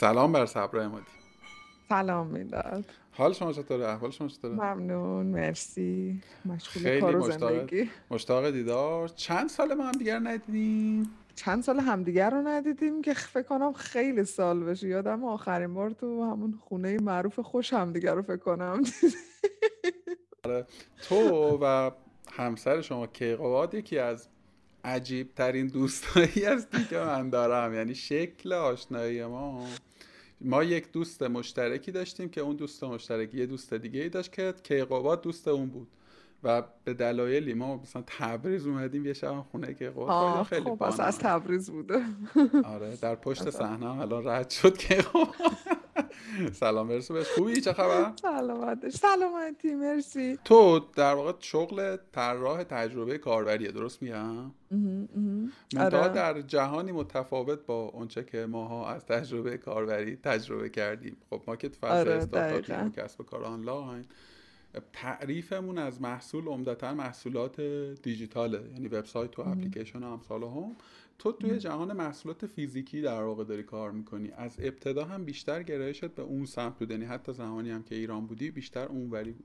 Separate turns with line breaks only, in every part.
سلام بر صبر امادی.
سلام می‌داد
حال شما چطوره؟ احوال شما چطوره؟
ممنون مرسی. مشغول
خیلی
کار و
مشتاق
زندگی.
مشتاق دیدار. چند سال ما هم دیگر ندیدیم؟
چند سال همدیگر رو ندیدیم که فکر کنم خیلی سال بشه. یادم آخرین بار تو همون خونه معروف خوش همدیگر رو فکر کنم.
تو و همسر شما کیقواد یکی از عجیب ترین دوستایی هستی که من دارم. یعنی شکل آشنایی ما. ما یک دوست مشترکی داشتیم که اون دوست مشترکی یه دوست دیگه ای داشت که کیقوباد دوست اون بود. و به دلایلی ما مثلا تبریز اومدیم یه شب خونه کیقوباد
آه
خیلی
خب از تبریز بوده.
آره در پشت صحنه هم الان رد شد که سلام برسو بهش. خوبی؟ چه خبر؟
سلامتش. سلامتی مرسی.
تو در واقع شغل طراح تجربه کاربریه درست میگم. منتها
آره.
در جهانی متفاوت با اونچه که ماها از تجربه کاربری تجربه کردیم. خب ما که تو فضای
آره
استارتاپی کسب و کار آنلاین تعریفمون از محصول عمدتا محصولات دیجیتاله. یعنی وبسایت و اپلیکیشن و امثال هم تو توی. جهان محصولات فیزیکی در واقع داری کار می‌کنی از ابتدا هم بیشتر گرایشت به اون سمت بود یعنی حتی زمانی هم که ایران بودی بیشتر اونوری بود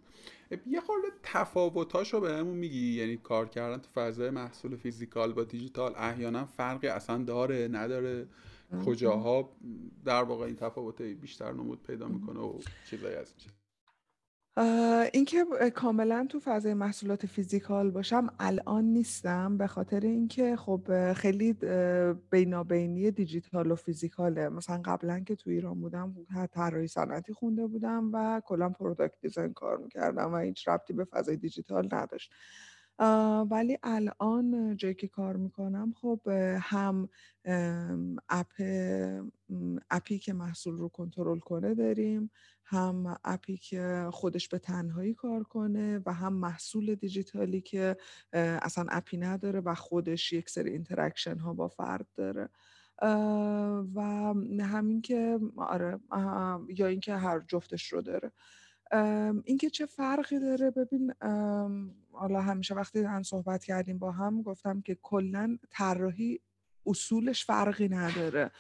یه خورده تفاوتاشو به همون میگی یعنی کار کردن تو فضای محصول فیزیکال با دیجیتال احیانا فرقی اصلا داره نداره. کجاها در واقع این تفاوت بیشتر نمود پیدا می‌کنه و چیزایی از.
اه، اینکه کاملا تو فضای محصولات physical باشم الان نیستم به خاطر اینکه خب خیلی بینابینی دیجیتال و physical ه. مثلا قبلا که تو ایران بودم طراحی صنعتی خونده بودم و کلا product design کار می‌کردم و هیچ ربطی به فضای دیجیتال نداشت. ولی الان جایی که کار می‌کنم خب هم app appی که محصول رو کنترل کنه داریم هم appی که خودش به تنهایی کار کنه و هم محصول دیجیتالی که اصلا appی نداره و خودش یک سری interaction ها با فرد داره. و همین که آره یا اینکه هر جفتش رو داره. اینکه چه فرقی داره؟ ببین حالا همیشه وقتی هم صحبت کردیم با هم گفتم که کلا طراحی اصولش فرقی نداره.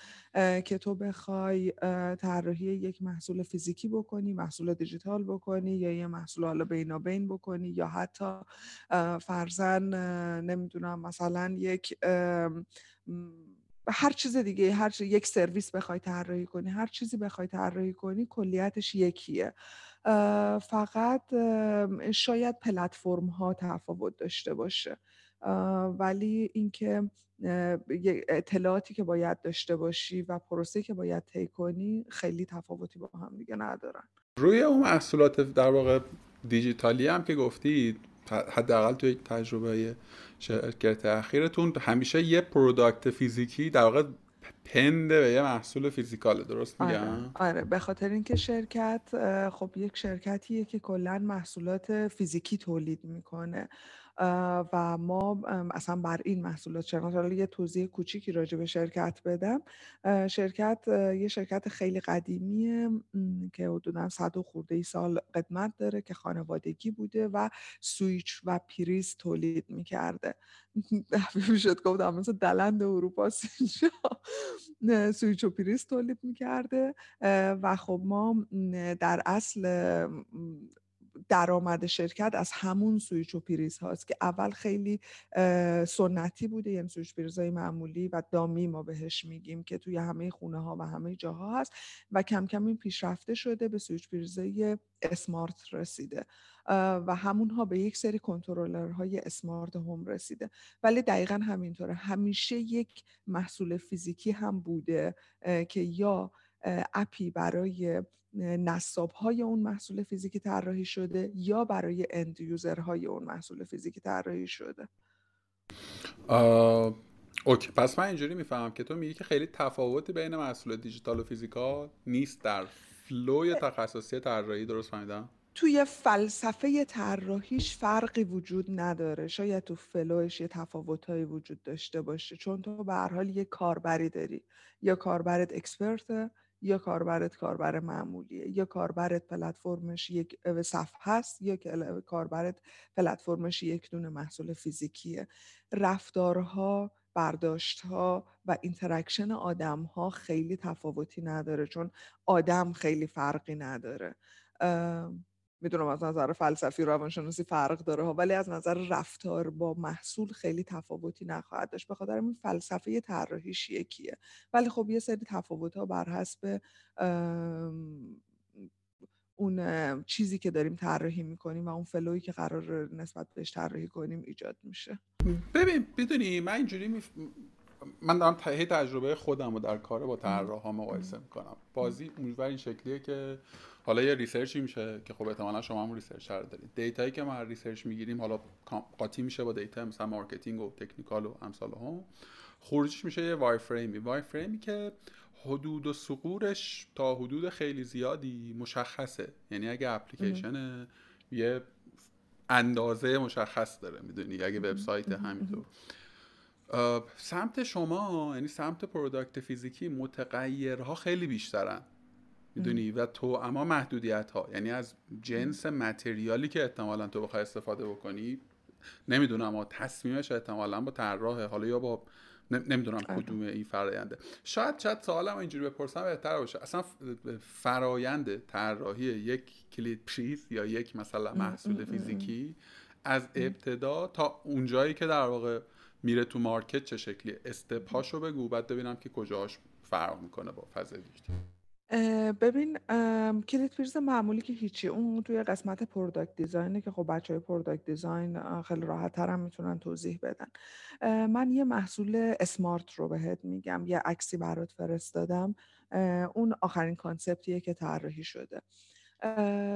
که تو بخوای طراحی یک محصول فیزیکی بکنی محصول دیجیتال بکنی یا یه محصول حالا بینابین بکنی یا حتی فرزن نمی‌دونم مثلا یک هر چیز دیگه هر چی- یک سرویس بخوای طراحی کنی هر چیزی بخوای طراحی کنی کلیتش یکیه. فقط شاید پلتفرم ها تفاوت داشته باشه. ولی اینکه اطلاعاتی که باید داشته باشی و پروسه که باید طی کنی خیلی تفاوتی با هم دیگه ندارن.
روی اون محصولات در واقع دیجیتالی هم که گفتید حداقل توی تجربه شرکت اخیرتون همیشه یه پروداکت فیزیکی در واقع پنده به یه محصول فیزیکاله درست
آره
میگم؟
آره به خاطر اینکه شرکت خب یک شرکتیه که کلا محصولات فیزیکی تولید می‌کنه. و ما اصلا بر این محصولات شرکت حالا یه توضیح کوچیکی راجع به شرکت بدم. شرکت یه شرکت خیلی قدیمیه که حدودا صد و خورده ای سال قدمت داره که خانوادگی بوده و سویچ و پریز تولید می‌کرده. می‌شد گفتم مثل دلند نه، سویچ و پریز تولید می‌کرده. و خب ما در اصل درآمد شرکت از همون سویچ و پریز هاست که اول خیلی سنتی بوده یعنی سویچ پریزهای معمولی و dummy ما بهش میگیم که توی همه خونه ها و همه جاها هست و کم کم این پیشرفته شده به سویچ پریزهای smart رسیده. و همونها به یک سری کنترلرهای اسمارت هم رسیده. ولی دقیقا همینطوره. همیشه یک محصول فیزیکی هم بوده که یا appی برای نصاب های اون محصول فیزیکی طراحی شده یا برای end userهای اون محصول فیزیکی طراحی شده؟
آه، اوکی. پس من اینجوری می‌فهمم که تو میگی که خیلی تفاوتی بین محصول دیجیتال و physical نیست در flowی تخصصی طراحی درست فهمیدم؟
توی فلسفه طراحیش فرقی وجود نداره. شاید تو flowش یه تفاوتایی وجود داشته باشه. چون تو به هر حال یه کاربری داری. یا کاربرت expertه یا کاربرت کاربر معمولیه یا کاربرت platformش یک صفحه هست یا کاربرت platformش یک دونه محصول فیزیکیه. رفتارها برداشت ها و interaction آدم ها خیلی تفاوتی نداره چون آدم خیلی فرقی نداره. می‌دونم از نظر فلسفی روانشناسی فرق داره ها ولی از نظر رفتار با محصول خیلی تفاوتی نخواهد داشت. به خاطر این فلسفه طراحیش یکیه. ولی خب یه سری تفاوت ها بر حسب اون چیزی که داریم طراحی می‌کنیم و اون flowی که قرار نسبت بهش طراحی کنیم ایجاد میشه.
ببین بدونی من اینجوری می... من دارم ته تجربه خودم رو در کار با طراح ها مقایسه می‌کنم. بازی اونجور این شکلیه که حالا یه researchی میشه که خب احتمالا شما هم research رو دارید. dataیی که ما research می‌گیریم حالا قاطی میشه با data مثلا marketing و technical و امثال هم خروجیش میشه یه wireframeی wireframeی که حدود و ثغورش تا حدود خیلی زیادی مشخصه. یعنی اگه اپلیکیشن یه اندازه مشخص داره می‌دونی؟ اگه وبسایت همینطور. سمت شما یعنی سمت product فیزیکی متغیرها خیلی بیشترن. می‌دونی؟ و تو اما محدودیت ها یعنی از جنس materialی که احتمالا تو بخوای استفاده بکنی نمی‌دونم اما تصمیمش احتمالا با طراح حالا یا با نمی‌دونم آره. کدوم این فراینده شاید شاید سوالم اینجوری بپرسم بهتر باشه. اصلا فرایند طراحی یک کلید پریز یا یک مثلا محصول فیزیکی از ابتدا تا اونجایی که در واقع میره تو market چه شکلی stepاشو بگو بعد ببینم که کجاش فرق می‌کنه با فاز دیجیتال.
ببین کلید پریز معمولی که هیچی. اون توی قسمت product designه که خب بچه های product design خیلی راحت تر هم می‌تونن توضیح بدن. من یه محصول smart رو بهت میگم یه عکسی برات فرستادم. اون آخرین conceptیه که طراحی شده.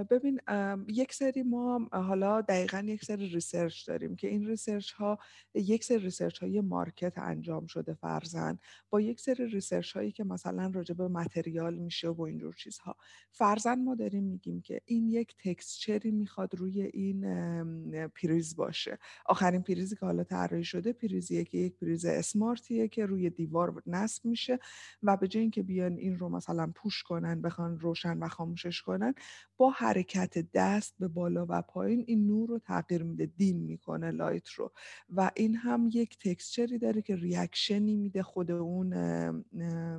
ببین یک سری ما حالا دقیقا یک سری research داریم که این research ها یک سری research های market انجام شده فرضاً با یک سری research هایی که مثلا راجع به material میشه و اینجور چیزها. فرضاً ما داریم میگیم که این یک textureی می‌خواد روی این پریز باشه. آخرین پریزی که حالا طراحی شده پریزیه که یک پریز اسمارتیه که روی دیوار نصب میشه و به جای اینکه بیان این رو مثلا push کنن بخوان روشن و خاموشش کنن با حرکت دست به بالا و پایین این نور رو تغییر میده dim می‌کنه light رو. و این هم یک textureی داره که reactionی میده خود اون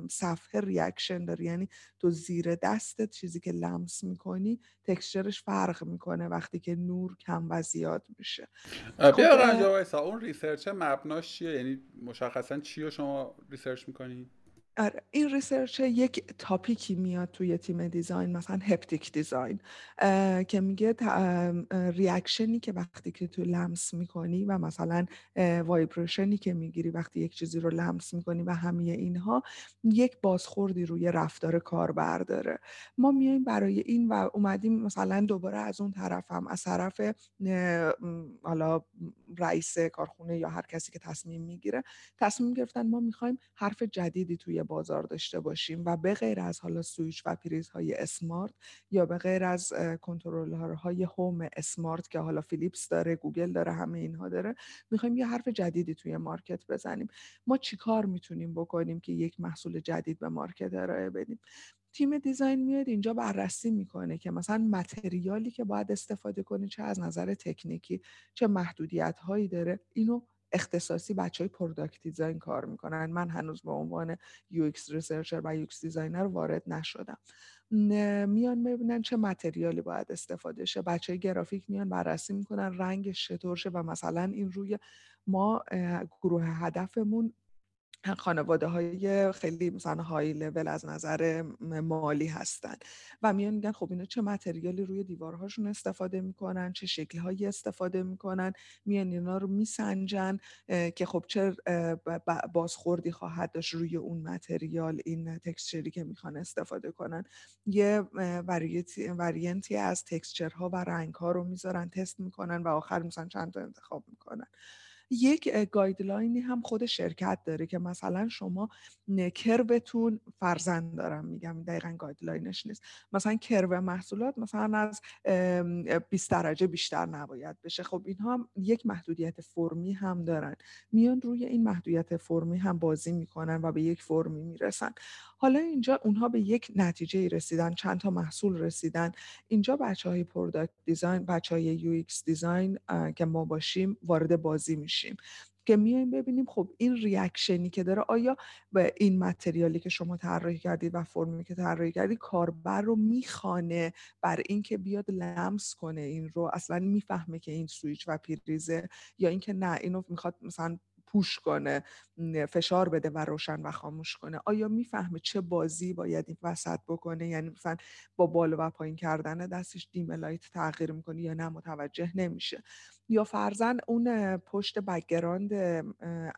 صفحه reaction داره. یعنی تو زیر دستت چیزی که لمس می‌کنی textureش فرق می‌کنه وقتی که نور کم و زیاد میشه.
بیا خب اون research مبناش چیه؟ یعنی مشخصا چی رو شما research می‌کنی؟
آره این research یک topicی میاد توی تیم design مثلا haptic design که میگه reactionی که وقتی که تو لمس می‌کنی و مثلا vibrationی که می‌گیری وقتی یک چیزی رو لمس می‌کنی و همه اینها یک بازخوردی روی رفتار کاربر داره ما میایم برای این و اومدیم مثلا دوباره از اون طرف هم از طرف حالا رئیس کارخونه یا هر کسی که تصمیم می‌گیره تصمیم گرفتن ما می‌خوایم حرف جدیدی توی بازار داشته باشیم و به غیر از حالا سویچ و پریزهای smart یا به غیر از کنترلرهای هوم اسمارت که حالا فیلیپس داره گوگل داره همه اینها داره می‌خوایم یه حرف جدیدی توی market بزنیم. ما چیکار می‌تونیم بکنیم که یک محصول جدید به market ارائه بدیم؟ تیم design میاد اینجا بررسی می‌کنه که مثلا materialی که باید استفاده کنه چه از نظر تکنیکی چه محدودیت هایی داره. اینو اختصاصی بچه های product design کار می‌کنن. من هنوز به عنوان UX researcher و UX designer وارد نشدم. میان می‌بینن چه material ی باید استفاده شه. بچه های گرافیک میان بررسی می‌کنن رنگش چطور شه و مثلا این روی ما گروه هدفمون خانواده های خیلی مثلا های لول از نظر مالی هستن. و میان میگن خب اینا چه material ی روی دیوارهاشون استفاده می‌کنن چه شکل هایی استفاده می‌کنن. میان اینا رو میسنجن که خب چه بازخوردی خواهد داشت روی اون material این texture ی که می‌خوان استفاده کنن. یه variant ی از texture ها و رنگ ها رو می‌ذارن تست می‌کنن و آخر مثلا چند تا انتخاب می‌کنن. یک guideline ی هم خود شرکت داره که مثلا شما curve تون فرضا دارم میگم دقیقا guideline ش نیست. مثلا curve محصولات مثلا از 20 درجه بیشتر نباید بشه. خب اینها یک محدودیت فرمی هم دارن. میان روی این محدودیت فرمی هم بازی می‌کنن و به یک فرمی می‌رسن. حالا اینجا اونها به یک نتیجه رسیدن چند تا محصول رسیدن. اینجا بچه های product design بچه های UX design که ما باشیم وارد بازی میشیم. که میایم ببینیم خب این reaction ی که داره آیا به این material ی که شما طراحی کردید و فرمی که طراحی کردید کاربر رو می‌کشونه بر اینکه بیاد لمس کنه این رو؟ اصلا می‌فهمه که این سویچ و پریزه یا اینکه نه اینو می‌خواد مثلا push کنه فشار بده و روشن و خاموش کنه. آیا می‌فهمه چه بازی باید این وسط بکنه؟ یعنی مثلا با بالا و پایین کردن دستش dim light تغییر می‌کنه یا نه؟ متوجه نمیشه. یا فرضا اون پشت background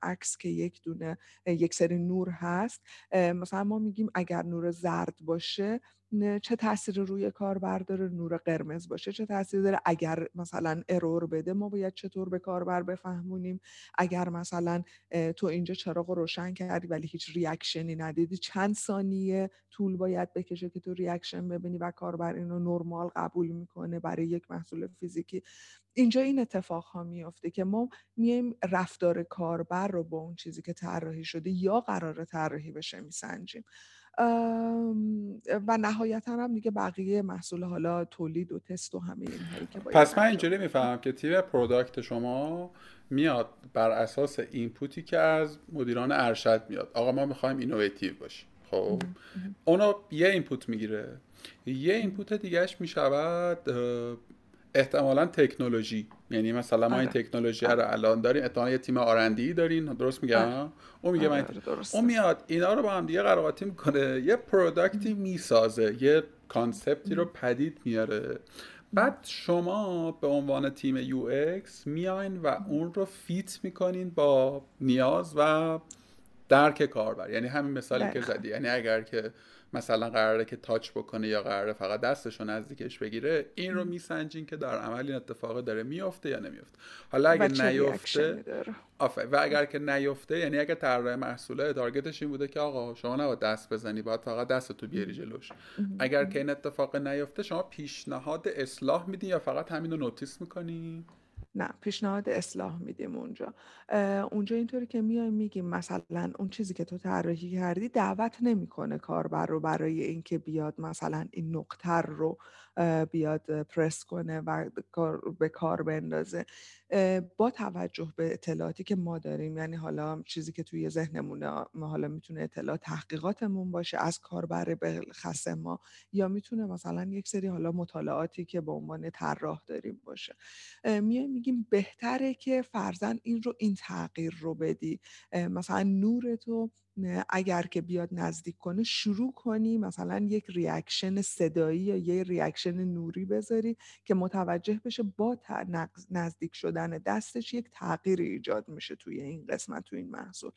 عکس که یک دونه یک سری نور هست مثلا ما میگیم اگر نور زرد باشه چه تاثیر روی کاربر داره نور قرمز باشه چه تاثیری داره؟ اگر مثلا error بده ما باید چطور به کاربر بفهمونیم؟ اگر مثلا تو اینجا چراغ روشن کردی ولی هیچ reaction ی ندیدی چند ثانیه طول باید بکشه که تو reaction ببینی و کاربر اینو نرمال قبول می‌کنه برای یک محصول فیزیکی؟ اینجا این اتفاق ها میفته که ما میایم رفتار کاربر رو با اون چیزی که طراحی شده یا قرار طراحی بشه میسنجیم. و نهایتا هم دیگه بقیه محصول حالا تولید و تست و همه اینهایی که باید
پس من اینجوری می‌فهمم که تیم product شما میاد بر اساس input ی که از مدیران ارشد میاد. آقا ما می‌خوایم innovative باشیم خب؟ اونو یه input می‌گیره. یه input دیگهش می‌شود احتمالا تکنولوژی. یعنی مثلا ما این آره. تکنولوژی رو آره. الان داریم احتمالا یه تیم R&D دارین درست میگم؟ آره. اون میگه من اون میاد اینا رو با هم دیگه قر و قاطی می‌کنه. یه product ی می‌سازه یه concept ی رو پدید میاره. بعد شما به عنوان تیم UX میاین و اون رو fit می‌کنین با نیاز و درک کاربر. یعنی همین مثالی که زدی. یعنی اگر که مثلا قراره که touch بکنه یا قراره فقط دستش رو نزدیکش بگیره این رو میسنجین که در عمل این اتفاق داره میفته یا نمیفته حالا اگه نیفته و اگر که نیفته یعنی اگه طراح محصوله تارگتش این بوده که آقا شما نباید دست بزنی باید فقط دست تو بیاری جلوش. اگر که این اتفاق نیفته شما پیشنهاد اصلاح میدین یا فقط همین رو نوتیس می‌کنی؟
نه پیشنهاد اصلاح میدیم اونجا. اونجا اینطوری که میایم میگیم مثلا اون چیزی که تو طراحی کردی دعوت نمی‌کنه کاربر رو برای اینکه بیاد مثلا این نقطه رو بیاد پرس کنه و به کار بندازه. با توجه به اطلاعاتی که ما داریم یعنی حالا چیزی که توی ذهنمونه حالا می‌تونه اطلاع تحقیقاتمون باشه از کاربر بخص ما یا می‌تونه مثلا یک سری حالا مطالعاتی که به عنوان طراح داریم باشه. میایم میگیم بهتره که فرضا این رو این تغییر رو بدی. مثلا نور تو اگر که بیاد نزدیک کنه شروع کنی مثلا یک reaction صدایی یا یه reaction نوری بذاری که متوجه بشه با نزدیک شدن دستش یک تغییر ایجاد میشه توی این قسمت توی این محصول.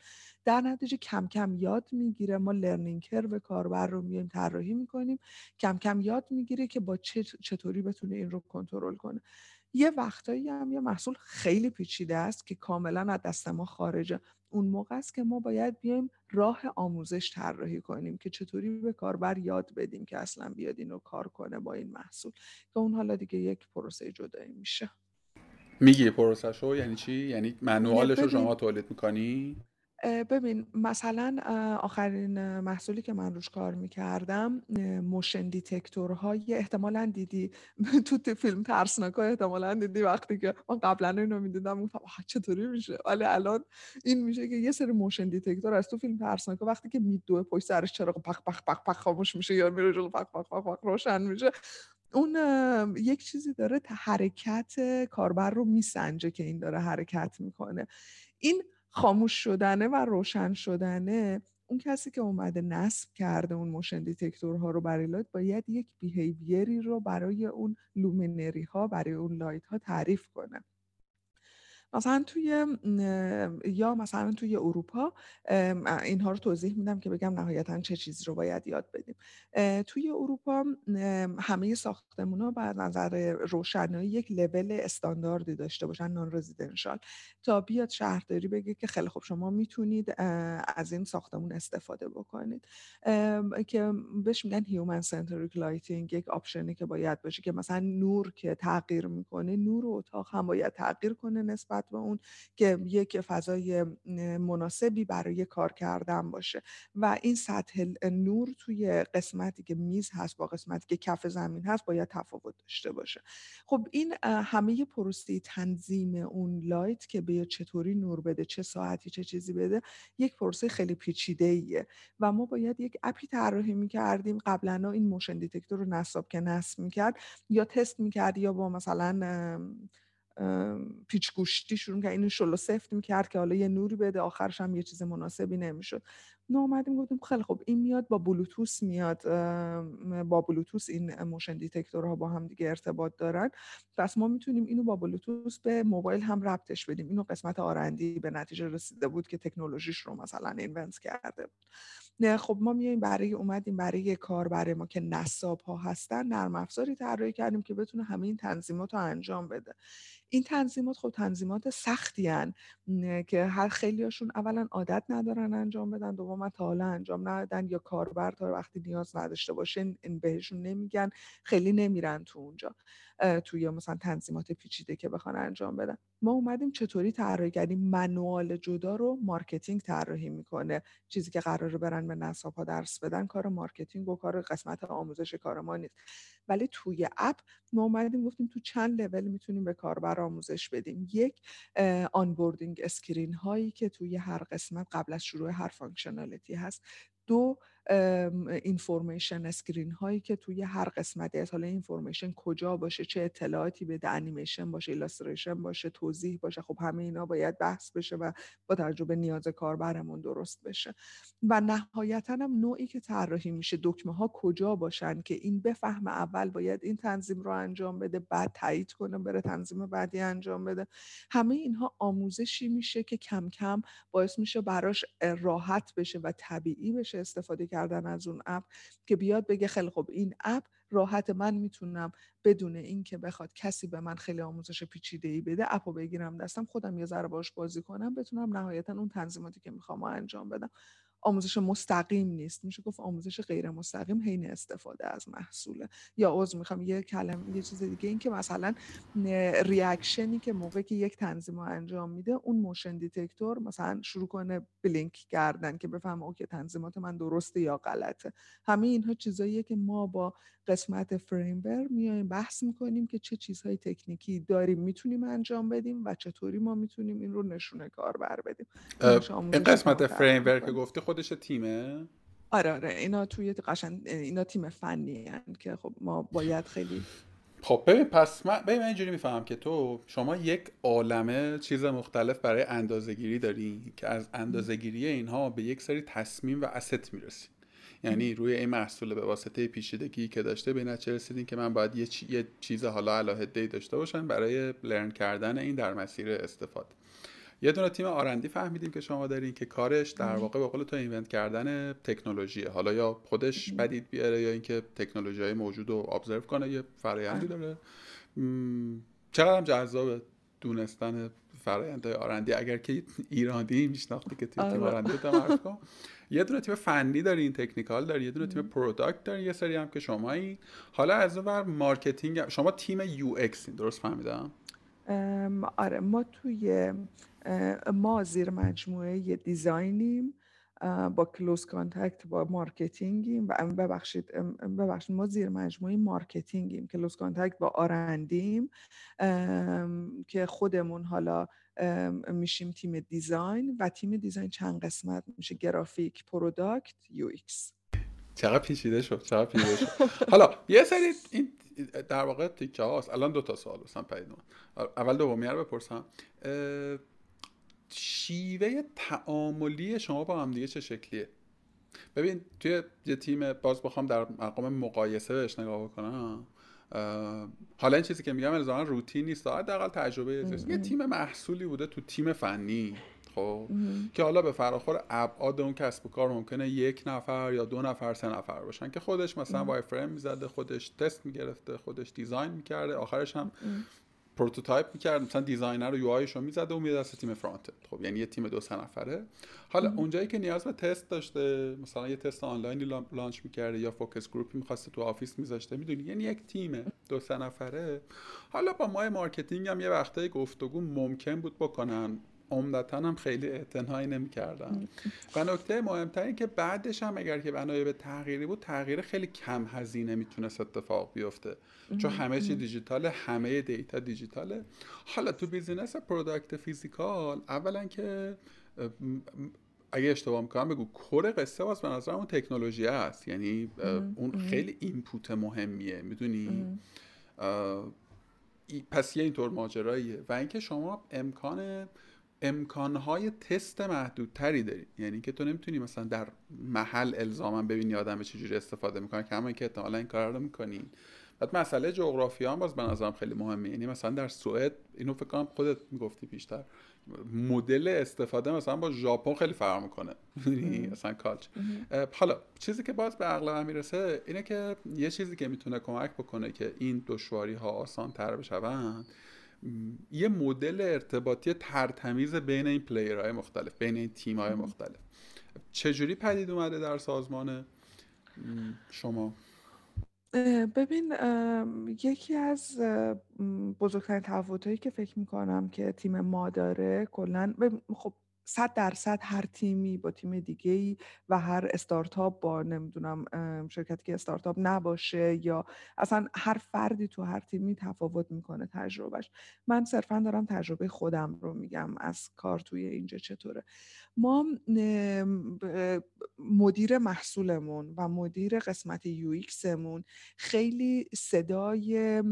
در نتیجه کم کم یاد می‌گیره. ما لرنینگ کرو کاربر رو میایم طراحی می‌کنیم. کم کم یاد می‌گیره که با چطوری بتونه این رو کنترل کنه. یه وقتایی هم یه محصول خیلی پیچیده است که کاملا از دست ما خارجه. اون موقع است که ما باید بیایم راه آموزش طراحی کنیم که چطوری به کاربر یاد بدیم که اصلا بیاد اینو کار کنه با این محصول. که اون حالا دیگه یک پروسه جدایی میشه.
میگی پروسه یعنی چی؟ یعنی manual ش رو شما تولید می‌کنی؟
ببین مثلا آخرین محصولی که من روش کار می‌کردم motion detector های احتمالا دیدی. تو فیلم ترسناک احتمالا دیدی وقتی که من قبلا اینو می‌دیدم گفتم چطوری میشه؟ ولی الان این میشه که یه سری motion detector از تو فیلم ترسناک وقتی که میدوه پشت سرش چراغ پخ پخ پخ پخ خاموش میشه یا میره جلو پخ پخ پخ پخ روشن میشه. اون یک چیزی داره حرکت کاربر رو میسنجه که این داره حرکت می‌کنه. این خاموش شدنه و روشن شدنه اون کسی که اومده نصب کرده اون motion detector ها رو برای light باید یک behavior ی رو برای اون luminaire ها برای اون light ها تعریف کنه. مثلا توی یا مثلا توی اروپا اینها رو توضیح میدم که بگم نهایتا چه چیزی رو باید یاد بدیم. توی اروپا همه ساختمون ها بعد نظر روشنایی یک لول استانداردی داشته باشن non residential تا بیاد شهرداری بگه که خیلی خوب شما می‌تونید از این ساختمون استفاده بکنید. که بهش میگن human centric lighting یک option ی که باید باشه که مثلا نور که تغییر می‌کنه نور اتاق هم باید تغییر کنه نسبت نسبت به اون که یک فضای مناسبی برای کار کردن باشه. و این سطح نور توی قسمتی که میز هست با قسمتی که کف زمین هست باید تفاوت داشته باشه. خب این همه پروسه تنظیم اون light که به چطوری نور بده چه ساعتی چه چیزی بده یک پروسه خیلی پیچیده ایه و ما باید یک app ی طراحی می‌کردیم. قبلا این motion detector رو نصاب که نصب می‌کرد یا تست می‌کرد یا با مثلا پیچ گوشتی شروع که اینو شلو سفت می‌کرد که حالا یه نوری بده آخرش هم یه چیز مناسبی نمی‌شد. ما اومدیم گفتیم خیلی خب این میاد با بلوتوث میاد با بلوتوث این motion detector ها با هم دیگه ارتباط دارن. پس ما می‌تونیم اینو با بلوتوث به موبایل هم ربطش بدیم. اینو قسمت R&D به نتیجه رسیده بود که تکنولوژیش رو مثلا invent کرده بود. نه خب ما میایم برای اومدیم برای کار برای ما که نصاب ها هستن نرم افزاری طراحی کردیم که بتونه همه این تنظیمات رو انجام بده. این تنظیمات خب تنظیمات سختی هن که هر خیلیاشون اولا عادت ندارن انجام بدن دوم تا حالا انجام ندادن یا کاربر تا وقتی نیاز نداشته باشه بهشون نمیگن خیلی نمیرن تو اونجا. توی مثلا تنظیمات پیچیده که بخوان انجام بدن. ما اومدیم چطوری طراحی کردیم؟ manual جدا رو marketing طراحی می‌کنه. چیزی که قراره برن به نصاب ها درس بدن کار marketing و کار قسمت آموزش کار ما نیست. ولی توی app ما اومدیم گفتیم تو چند لول می‌تونیم به کاربر آموزش بدیم؟ یک onboarding screen هایی که توی هر قسمت قبل از شروع هر functionality هست. دو information screen هایی که توی هر قسمتی از حالا information کجا باشه چه اطلاعاتی بده انیمیشن باشه illustration باشه توضیح باشه خب همه اینا باید بحث بشه و با تجربه نیاز کاربرمون درست بشه. و نهایتا هم نوعی که طراحی میشه دکمه ها کجا باشن که این بفهم اول باید این تنظیم رو انجام بده بعد تایید کنه بره تنظیم بعدی انجام بده. همه اینها آموزشی میشه که کم کم باعث میشه براش راحت بشه و طبیعی بشه استفاده کردن از اون اپ که بیاد بگه خیلی خب این اپ راحت من می‌تونم بدون اینکه بخواد کسی به من خیلی آموزش پیچیده ای بده اپو بگیرم دستم خودم یه ذره باش بازی کنم بتونم نهایتا اون تنظیماتی که می‌خوام انجام بدم. آموزش مستقیم نیست. میشه گفت آموزش غیر مستقیم حین استفاده از محصوله. یا عضو می‌خوام یه کلمه یه چیز دیگه این که مثلا reaction ی که موقعی که یک تنظیم انجام میده اون motion detector مثلا شروع کنه blink کردن که بفهمه okay تنظیمات من درسته یا غلطه. همه اینها چیزاییه که ما با قسمت firmware میایم بحث می‌کنیم که چه چیزهای تکنیکی داریم می‌تونیم انجام بدیم و چطوری ما می‌تونیم این رو نشونه کاربر بدیم.
این قسمت firmware که گفتی خودش تیمه؟
آره آره. اینا توی قشن اینا تیم فنی هن که خب ما باید خیلی
خب ببین پس من ببین من اینجوری می‌فهمم که تو شما یک عالمه چیز مختلف برای اندازهگیری داری که از اندازهگیری اینها به یک سری تصمیم و اسست می‌رسی. یعنی روی این محصول به واسطه پیچیدگی که داشته به نتیجه رسیدین که من باید یه, یه چیز حالا علاهده داشته باشم برای لرن کردن این در مسیر استفاده. یه دونه تیم آرندی فهمیدیم که شما دارین که کارش در واقع به قول تو اینونت کردن تکنولوژیه. حالا یا خودش بدید بیاره یا اینکه تکنولوژی های موجود رو ابزرو کنه یه فرایندی داره. چقدر جذاب دونستن فرایندهای R&D. اگر که ایرانی میشناختی که توی تیم R&D رو کن یه دونه تیم فنی دارین technical داری. یه دونه تیم product داری. یه سری هم که شما این حالا از اون marketing شما تیم UX درست فهمیدم؟
آره. ما توی ما زیر مجموعه design یم با close contact با marketing یم و ببخشید ببخشید ما زیر مجموعه مارکتینگیم کلوز کانتکت با R&D یم که خودمون حالا میشیم تیم design و تیم design چند قسمت میشه؟ graphic product UX.
چقدر پیچیده شد چقدر پیچیده شد. حالا یه سری این در واقع تیکه هاست الان دو تا سوال بسن پید اول دومی رو بپرسم. شیوه تعاملی شما با هم دیگه چه شکلیه؟ ببین توی یه تیم باز بخوام در مقام مقایسه بهش نگاه بکنم. حالا این چیزی که میگم الزاما روتین نیست. حداقل تجربه یه تیم محصولی بوده تو تیم فنی خب؟ که حالا به فراخور ابعاد اون کسب و کار ممکنه یک نفر یا دو نفر سه نفر باشن. که خودش مثلا wireframe می‌زده خودش تست می‌گرفته خودش design می‌کرده آخرش هم prototype می‌کرد مثلا designer رو UI رو می‌زده و میاد دست تیم front. خب یعنی یه تیم دو سه نفره. حالا اونجایی که نیاز به تست داشته مثلا یه تست آنلاینی launch می‌کرده یا focus group ی می‌خواسته تو office میذاشته می‌دونی؟ یعنی یک تیمه دو سه نفره. حالا با ما marketing هم یه وقتایی گفتگو ممکن بود بکنن. عمدتا هم خیلی اعتنایی نمی‌کردن. و نکته مهمتر این که بعدش هم اگر که بنای به تغییری بود تغییر خیلی کم هزینه می‌تونست اتفاق بیفته. چون همه چی دیجیتاله همه data دیجیتاله. حالا تو business product physical اولا که اگه اشتباه می‌کنم بگو core قصه باز به نظرم اون تکنولوژی است. یعنی اون خیلی input مهمیه. می‌دونی؟ پس یه اینطور ماجراییه. و اینکه شما امکان امکانهای تست محدودتری دارید یعنی که تو نمی‌تونی مثلا در محل الزاما ببینی آدم چجوری استفاده می‌کنه که همون که احتمالا این کار رو می‌کنین بعد مسئله جغرافی هم باز به نظرم خیلی مهمه. یعنی مثلا در سوئد اینو فکر کنم خودت می‌گفتی بیشتر. مدل استفاده مثلا با ژاپن خیلی فرق می‌کنه. یعنی مثلا کالچ حالا چیزی که باز به عقل می‌رسه اینه که یه چیزی که می‌تونه کمک بکنه که این دشواری ها آسان تر بشوند یه مدل ارتباطی ترتمیز بین این پلیرهای مختلف بین این تیم های مختلف. چجوری پدید اومده در سازمان شما؟
ببین یکی از بزرگترین تفاوتهایی که فکر می‌کنم که تیم ما داره کلا خب صد درصد هر تیمی با تیم دیگه ای و هر استارتاپ با نمی‌دونم شرکتی که استارتاپ نباشه یا اصلا هر فردی تو هر تیمی تفاوت می‌کنه تجربهش من صرفا دارم تجربه خودم رو میگم از کار توی اینجا چطوره. ما مدیر محصولمون و مدیر قسمت UX مون خیلی صدای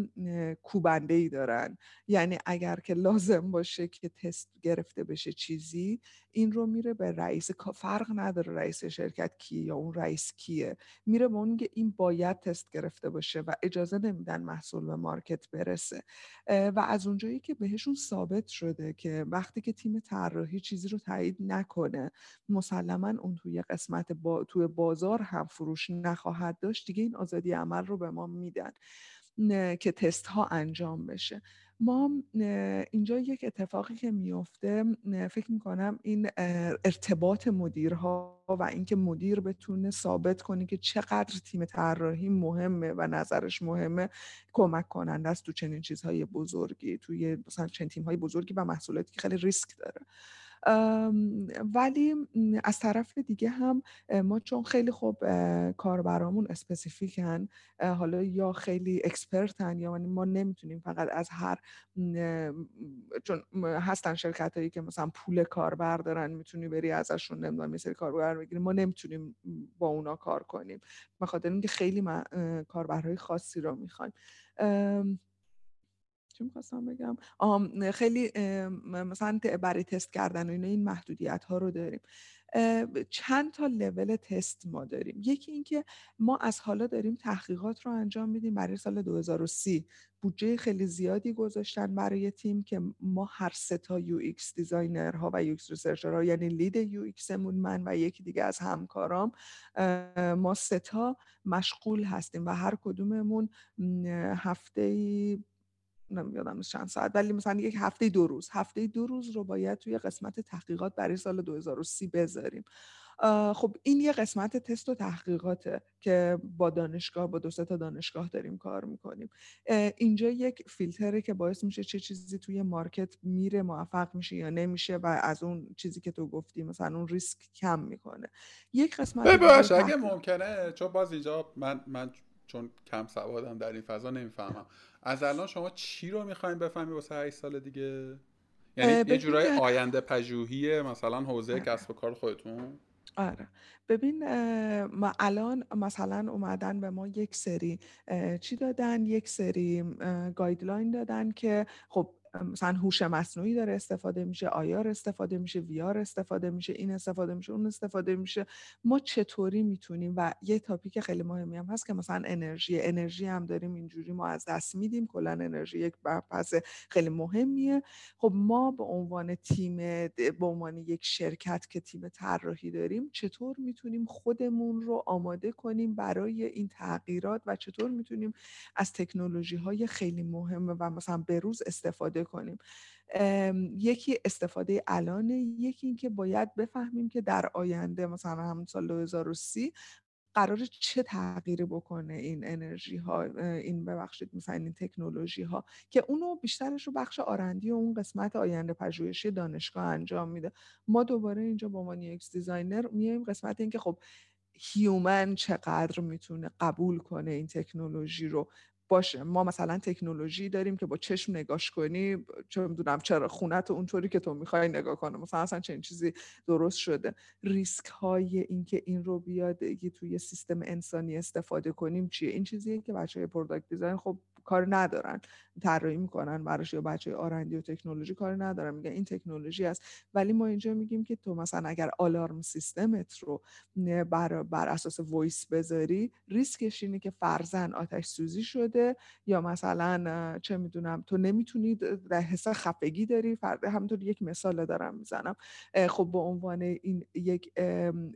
کوبنده ای دارن. یعنی اگر که لازم باشه که تست گرفته بشه چیزی این رو میره به رئیس فرق نداره رئیس شرکت کیه یا اون رئیس کیه. میره به اون این باید تست گرفته باشه و اجازه نمیدن محصول به market برسه. و از اونجایی که بهشون ثابت شده که وقتی که تیم طراحی چیزی رو تایید نکنه مسلما اون توی قسمت با توی بازار هم فروش نخواهد داشت دیگه این آزادی عمل رو به ما میدن که تست ها انجام بشه. ما اینجا یک اتفاقی که میفته فکر می‌کنم این ارتباط مدیرها و اینکه مدیر بتونه ثابت کنه که چقدر تیم طراحی مهمه و نظرش مهمه کمک کننده است تو چنین چیزهای بزرگی توی مثلا چنین تیم های بزرگی و محصولاتی که خیلی ریسک داره. ولی از طرف دیگه هم ما چون خیلی خوب کاربرامون specific ن حالا یا خیلی expert ن یا ما نمی‌تونیم فقط از هر چون هستن شرکت هایی که مثلا پول کاربر دارن می‌تونی بری ازشون نمی‌دونم یه سری کاربر بگیریم ما نمی‌تونیم با اونا کار کنیم. به خاطر اینکه خیلی کاربرهای خاصی رو می‌خوایم. چی می‌خواستم بگم؟ خیلی مثلا برای تست کردن و اینا این محدودیت ها رو داریم. چند تا لول تست ما داریم. یکی اینکه ما از حالا داریم تحقیقات رو انجام میدیم. برای سال 2030 بودجه خیلی زیادی گذاشتن برای تیم که ما هر سه تا UX designer ها و UX researcher ها یعنی lead UX مون من و یکی دیگه از همکارام ما سه تا مشغول هستیم و هر کدوممون هفته نمیادم چند ساعت ولی مثلا یک هفته دو روز. هفته دو روز رو باید توی قسمت تحقیقات برای سال 2030 بذاریم. خب این یه قسمت تست و تحقیقاته که با دانشگاه با دو تا دانشگاه داریم کار می‌کنیم. اینجا یک فیلتره که باعث میشه چه چیزی توی مارکت میره موفق میشه یا نمیشه و از اون چیزی که تو گفتی مثلا اون ریسک کم می‌کنه. یک قسمت
بباش اگه ممکنه چون باز اینجا من من چون کم سوادم در این فضا نمی‌فهمم. از الان شما چی رو می‌خواین بفهمی واسه 8 سال دیگه؟ یعنی یه جورای آینده پژوهی مثلا حوزه آره. کسب و کار خودتون؟
آره. ببین ما الان مثلا اومدن به ما یک سری چی دادن؟ یک سری گایدلاین دادن که خب مثلا هوش مصنوعی داره استفاده میشه آیار استفاده میشه ویار استفاده میشه این استفاده میشه اون استفاده میشه. ما چطوری می‌تونیم؟ و یه تاپیک خیلی مهمی هم هست که مثلا انرژی انرژی هم داریم اینجوری ما از دست میدیم کلا انرژی یک بحث خیلی مهمیه. خب ما به عنوان تیم به عنوان یک شرکت که تیم طراحی داریم چطور می‌تونیم خودمون رو آماده کنیم برای این تغییرات؟ و چطور می‌تونیم از تکنولوژی های خیلی مهمه و مثلا بروز استفاده کنیم. یکی استفاده الانه یکی اینکه باید بفهمیم که در آینده مثلا همون سال 2030 قرار چه تغییری بکنه این انرژی ها این ببخشید مثلا این تکنولوژی ها که اونو بیشترش رو بخش R&D و اون قسمت آینده پژوهشی دانشگاه انجام میده. ما دوباره اینجا به عنوان یک designer میایم قسمت اینکه خب human چقدر می‌تونه قبول کنه این تکنولوژی رو؟ باشه. ما مثلا تکنولوژی داریم که با چشم نگاش کنی چه می‌دونم چراغ خونت اونطوری که تو می‌خوای نگاه کنه. مثلا اصلا چنین چیزی درست شده. ریسک های اینکه این رو بیاد توی سیستم انسانی استفاده کنیم چیه؟ این چیزیه که بچه های product design خب کار ندارن. طراحی می‌کنن براش یا بچه R&D و تکنولوژی کار ندارن. میگن این تکنولوژی است. ولی ما اینجا میگیم که تو مثلا اگر آلارم سیستمت رو بر, بر اساس voice بذاری ریسکش اینه که فرضا آتش سوزی شده یا مثلا چه می‌دونم تو نمی‌تونی در حس خفگی داری. فرد همونطور یک مثال دارم می‌زنم. خب به عنوان این یک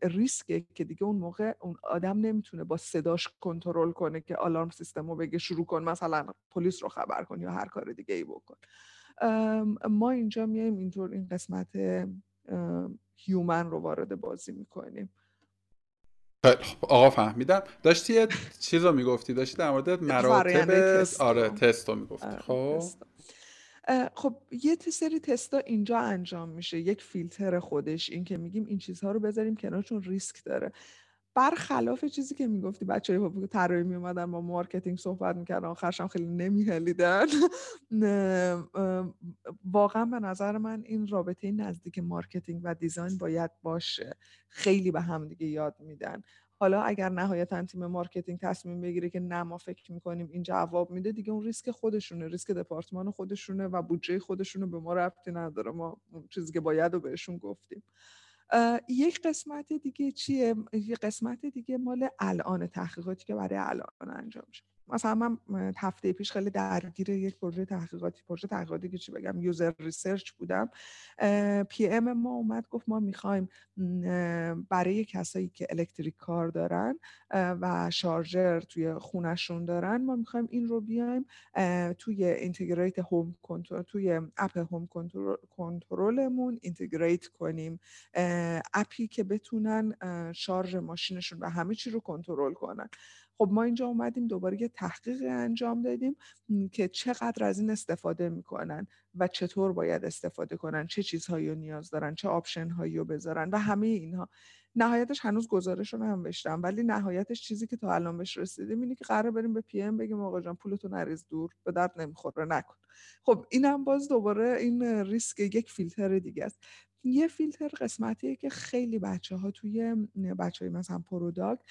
ریسک که دیگه اون موقع اون آدم نمی‌تونه با صداش کنترل کنه که آلارم سیستم رو بگه شروع کن مثلا پلیس رو خبر کن یا هر کار دیگه ای بکن. ما اینجا میایم اینطور این قسمت هیومن رو وارد بازی می‌کنیم.
آقا فهمیدم. داشتی یه چیز رو می‌گفتی؟ داشتی در مورد مراتب آره تست رو می‌گفتی. آره، خب.
خب یه سری تستا اینجا انجام میشه. یک فیلتر خودش. این که میگیم این چیزها رو بذاریم کنار چون ریسک داره. برخلاف چیزی که می‌گفتی بچه های طراحی میومدن با marketing صحبت می‌کردن آخرش هم خیلی نمیهلیدن واقعا به نظر من این رابطه نزدیک marketing و design باید باشه. خیلی به هم دیگه یاد میدن. حالا اگر نهایتا تیم marketing تصمیم بگیره که نه ما فکر می‌کنیم این جواب میده دیگه اون ریسک خودشونه. ریسک دپارتمان خودشونه و بودجه خودشونه به ما ربطی نداره. ما چیزی که باید رو بهشون گفتیم. یک قسمت دیگه چیه؟ یک قسمت دیگه مال الان تحقیقاتی که برای الان انجام میشه مثلا من هفته پیش خیلی درگیر یک پروژه تحقیقاتی پروژه تحقیقاتی که چی بگم user research بودم PM ما اومد گفت ما می‌خوایم برای کسایی که electric car دارن و شارژر توی خونشون دارن ما می‌خوایم این رو بیایم توی integrate home control توی اپ home control مون integrate کنیم اپی که بتونن شارژ ماشینشون و همه چی رو کنترل کنن. خب ما اینجا اومدیم دوباره یه تحقیق انجام دادیم که چقدر از این استفاده می‌کنن و چطور باید استفاده کنن چه چیزهایی رو نیاز دارن چه آپشن هایی رو بذارن و همه اینها. نهایتش هنوز گزارش رو ننوشتم ولی نهایتش چیزی که تا الان بهش رسیدیم اینه که قرار بریم به PM بگیم آقا جان پولتو نریز دور به درد نمی‌خوره نکن. خب اینم باز دوباره این ریسک یک فیلتر دیگه است. یه فیلتر قسمتیه که خیلی بچه ها توی بچه های مثلا product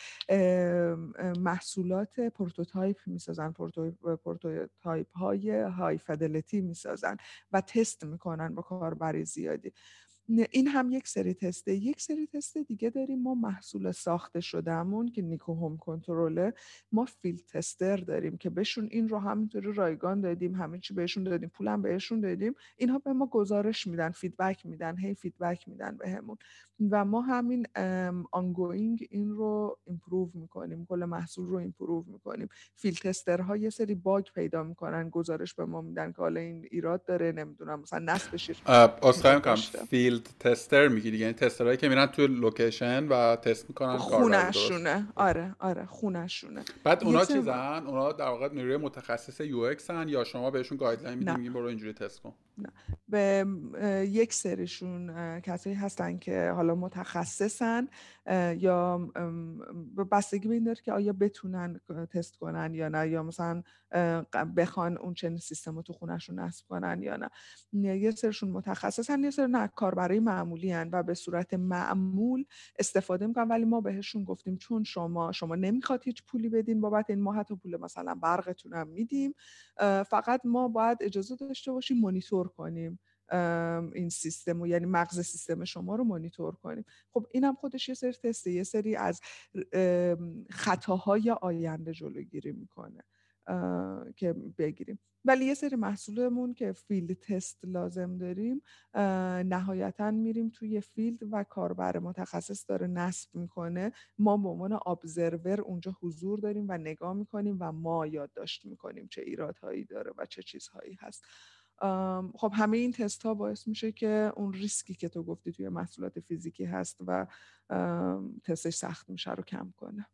محصولات prototype می‌سازن prototype های high fidelity می‌سازن و تست می‌کنن با کاربرای زیادی. این هم یک سری تسته. یک سری تست دیگه داریم. ما محصول ساخته شدهمون که Niko Home Control ه ما field tester داریم که بهشون این رو همینطوری رایگان دادیم همه چی بهشون دادیم پولم بهشون دادیم. اینها به ما گزارش میدن feedback میدن هی feedback میدن بهمون. و ما همین ongoing این رو improve می‌کنیم کل محصول رو improve می‌کنیم. field tester ها یه سری باگ پیدا می‌کنن گزارش به ما میدن که حالا این ایراد داره نمی‌دونم مثلا نصب شیر
field tester میگی یعنی tester هایی که میرن توی location و تست می‌کنن
خونشونه آره آره خونشونه
بعد اونا چیزن؟ اونا در واقع نیروی متخصص UX هن یا شما بهشون guideline میدین میگین برو اینجوری تست کن.
نه. به یک سریشون کسایی هستن که حالا متخصصن یا بستگی به این داره که آیا بتونن تست کنن یا نه یا مثلا بخوان اون چنین سیستم رو تو خونهشون نصب کنن یا نه. یه سرشون متخصصن یه سر نه کاربرای معمولی هن و به صورت معمول استفاده می‌کنن. ولی ما بهشون گفتیم چون شما شما نمی‌خواد هیچ پولی بدین بابت این ما حتی پول مثلا برقتون میدیم فقط ما باید اجازه داشته باشیم مانیتور کنیم. این سیستم و یعنی مغز سیستم شما رو مانیتور کنیم. خب اینم خودش یه سری تسته یه سری از خطاهای آینده جلوگیری می‌کنه که بگیریم. ولی یه سری محصولمون که field test لازم داریم نهایتا میریم توی field و کاربر متخصص داره نصب می‌کنه. ما به عنوان observer اونجا حضور داریم و نگاه می‌کنیم و ما یادداشت می‌کنیم چه ایرادهایی داره و چه چیزهایی هست. خب همه این تست ها باعث میشه که اون ریسکی که تو گفتی توی محصولات فیزیکی هست و تستش سخت میشه رو کم کنه.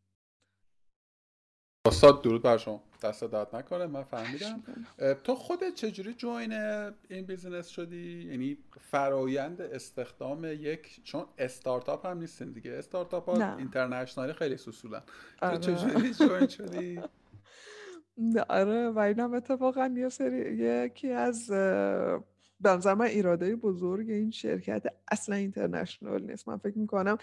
استاد درود بر شما. دستت درد نکنه من فهمیدم. تو خودت چجوری join این business شدی؟ یعنی فرایند استخدام یک چون استارتاپ هم نیستین دیگه. استارتاپ ها internationally خیلی سوسولن. تو آره. چجوری join شدی؟
آره و اینم اتفاقا یه سری یکی از به نظر من ایراده بزرگ این شرکت اصلا اینترنشنال نیست. من فکر می‌کنم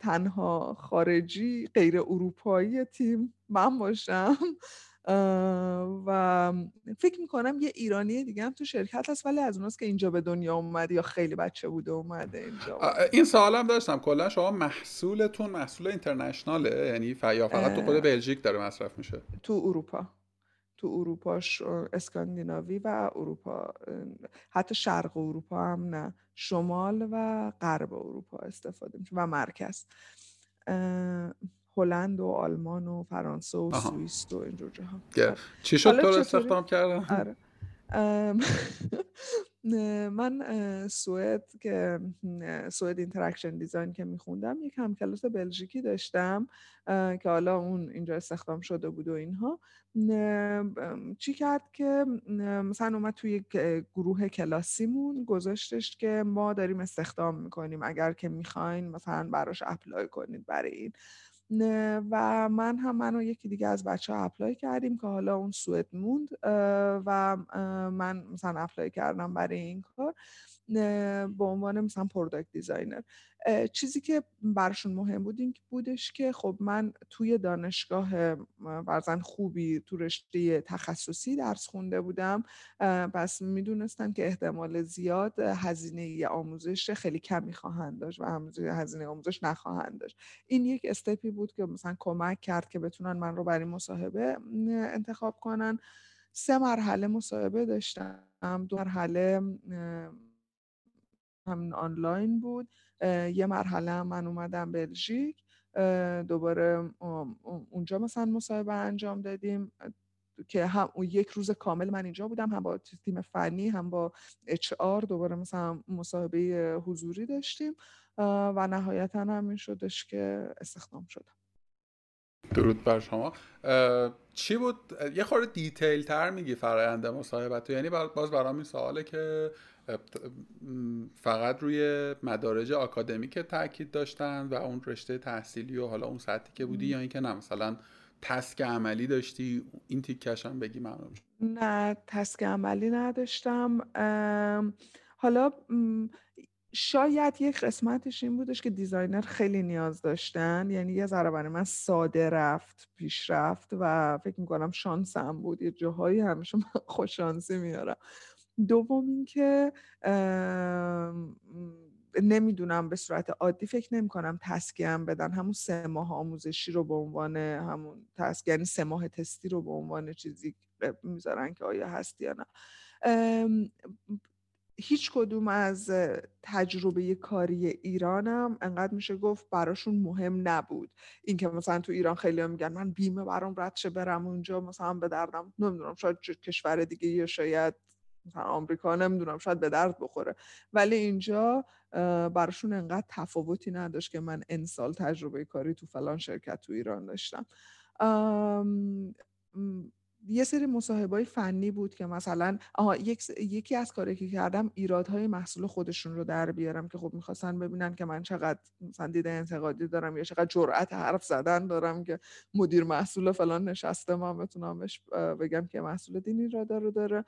تنها خارجی غیر اروپایی تیم من باشم. و فکر می‌کنم یه ایرانی دیگه هم تو شرکت هست ولی از اوناست که اینجا به دنیا اومده یا خیلی بچه بوده اومده اینجا
این سوالم داشتم. کلا شما محصولتون محصول اینترنشناله یعنی یا فقط تو خود بلژیک داره مصرف میشه؟
تو اروپا. تو اروپا اسکاندیناوی و اروپا. حتی شرق اروپا هم نه. شمال و غرب اروپا استفاده میشه و مرکز. هلند و آلمان و فرانسه و سوئیس و اینجور جاها.
آره. چی شد تو استخدام کردن؟
آره. من سوئد که سوئد interaction design که میخوندم یک هم کلاسی بلژیکی داشتم که حالا اون اینجا استخدام شده بود و اینها. چی کرد که مثلا اومد توی یک گروه کلاسیمون گذاشتش که ما داریم استخدام می‌کنیم. اگر که می‌خواین مثلا براش apply کنید برای این. و من هم من و یکی دیگه از بچه ها apply کردیم که حالا اون سوئد موند و من مثلا apply کردم برای این کار. به عنوان مثلا product designer چیزی که برشون مهم بود این بودش که خب من توی دانشگاه برزن خوبی تو رشته تخصصی درس خونده بودم. پس می‌دونستم که احتمال زیاد هزینه آموزش خیلی کمی خواهند داشت و هزینه آموزش نخواهند داشت. این یک استپی بود که مثلا کمک کرد که بتونن من رو برای مصاحبه انتخاب کنن. سه مرحله مصاحبه داشتم. دو مرحله همین آنلاین بود. یه مرحله من اومدم بلژیک. دوباره اونجا مثلا مصاحبه انجام دادیم. که هم یک روز کامل من اینجا بودم هم با تیم فنی هم با اچ آر دوباره مثلا مصاحبه حضوری داشتیم. و نهایتا هم این شدش که استخدام شدم.
درود بر شما. چی بود؟ یه خورده دیتیل تر میگی فرایند مصاحبت یعنی باز برام این سواله که فقط روی مدارج آکادمیک تاکید داشتن و اون رشته تحصیلی و حالا اون سطحی که بودی یا اینکه نه مثلا task عملی داشتی این تیکش هم بگی ممنون
نه task عملی نداشتم. حالا شاید یک قسمتش این بودش که designer خیلی نیاز داشتن. یعنی یه ذره برای من ساده رفت پیش رفت و فکر می‌کنم شانسم بود. یه جاهایی همیشه من خوششانسی میارم دوم اینکه نمی‌دونم به صورت عادی فکر نمی کنم تسکیم بدن. همون سه ماه آموزشی رو به عنوان همون تسک یعنی سه ماه تستی رو به عنوان چیزی می‌ذارن که آیا هست یا نه. هیچ کدوم از تجربه کاری ایرانم انقدر میشه گفت براشون مهم نبود. اینکه مثلا تو ایران خیلی هم میگن من بیمه برام رد شه برم اونجا مثلا به دردم نمی‌دونم شاید کشور دیگه یا شاید مثلا آمریکا نمی‌دونم شاید به درد بخوره. ولی اینجا براشون انقدر تفاوتی نداشت که من انسال تجربه کاری تو فلان شرکت تو ایران داشتم. یه سری مصاحبه فنی بود که مثلا آها یک یکی از کاری که کردم ایرادهای محصول خودشون رو در بیارم که خب می‌خواستن ببینن که من چقدر مثلا دیده انتقادی دارم یا چقدر جرأت حرف زدن دارم که مدیر محصول فلان نشسته ما بتونم بگم که محصول دین ایراد رو داره.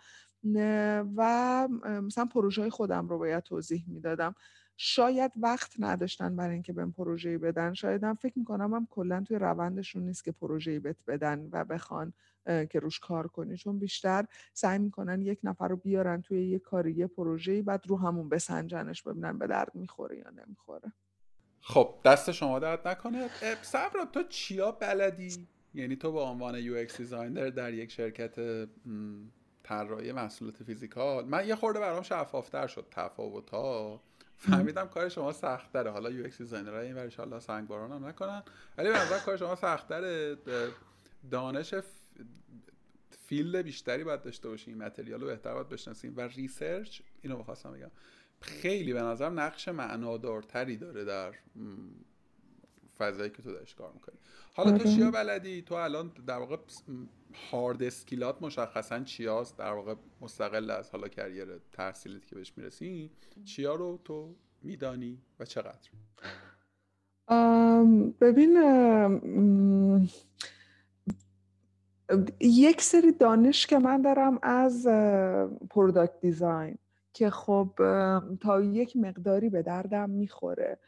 و مثلا پروژه خودم رو باید توضیح می‌دادم. شاید وقت نداشتن برای اینکه بهم پروژه‌ای بدن. شاید هم فکر می‌کنم هم کلا توی روندشون نیست که پروژه‌ای بت بدن و بخوان که روش کار کنی. چون بیشتر سعی می‌کنن یک نفر رو بیارن توی یه کاری یه پروژه‌ای بعد رو همون بسنجنش ببینن به درد می‌خوره یا نمی‌خوره.
خب دست شما درد نکنه. صبر، تو چیا بلدی؟ یعنی تو به عنوان UX designer در یک شرکت طراحی محصولات physical من یه خورده برام شفافتر شد تفاوت ها فهمیدم کار شما سخت حالا UX designer این ور ان سنگباران هم نکنن. ولی به کار شما سخت دانش field بیشتری باید داشته باشیم material رو بهتر باید بشناسیم و research اینو بخواستم بگم. خیلی به نظرم نقش معنادارتری داره در فضایی که تو داشت کار می‌کنی حالا تو
آره.
چیا بلدی؟ تو الان در واقع hard skill ات مشخصا چیاست؟ در واقع مستقل از حالا career تحصیلیت که بهش می‌رسی چیا رو تو میدانی و چقدر؟
ببین یک سری دانش که من دارم از product design که خب تا یک مقداری به دردم می‌خوره.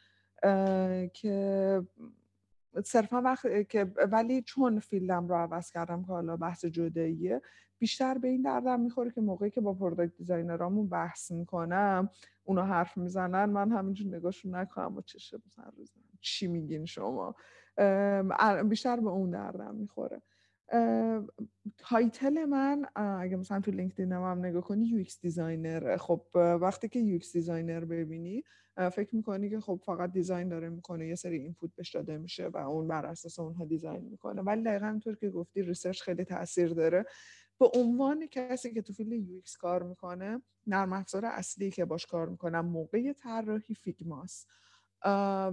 که صرفا وقت که ولی چون field م رو عوض کردم که حالا بحث جداییه بیشتر به این دردم می‌خوره که موقعی که با product designer امون بحث می‌کنم اونا حرف می‌زنن من همینجور نگاهشون نکنم و چی چی میگین شما؟ بیشتر به اون دردم می‌خوره. title من اگه مثلا تو لینکدین هم نگاه کنی UX designer. خب وقتی که UX designer ببینی فکر می‌کنی که خب فقط design داره می‌کنه یه سری input بهش داده میشه و اون بر اساس اونها design می‌کنه. ولی دقیقا اینطور که گفتی research خیلی تاثیر داره. به عنوان کسی که تو field UX کار می‌کنه نرم افزار اصلی که باش کار می‌کنم موقع طراحی فیگماست.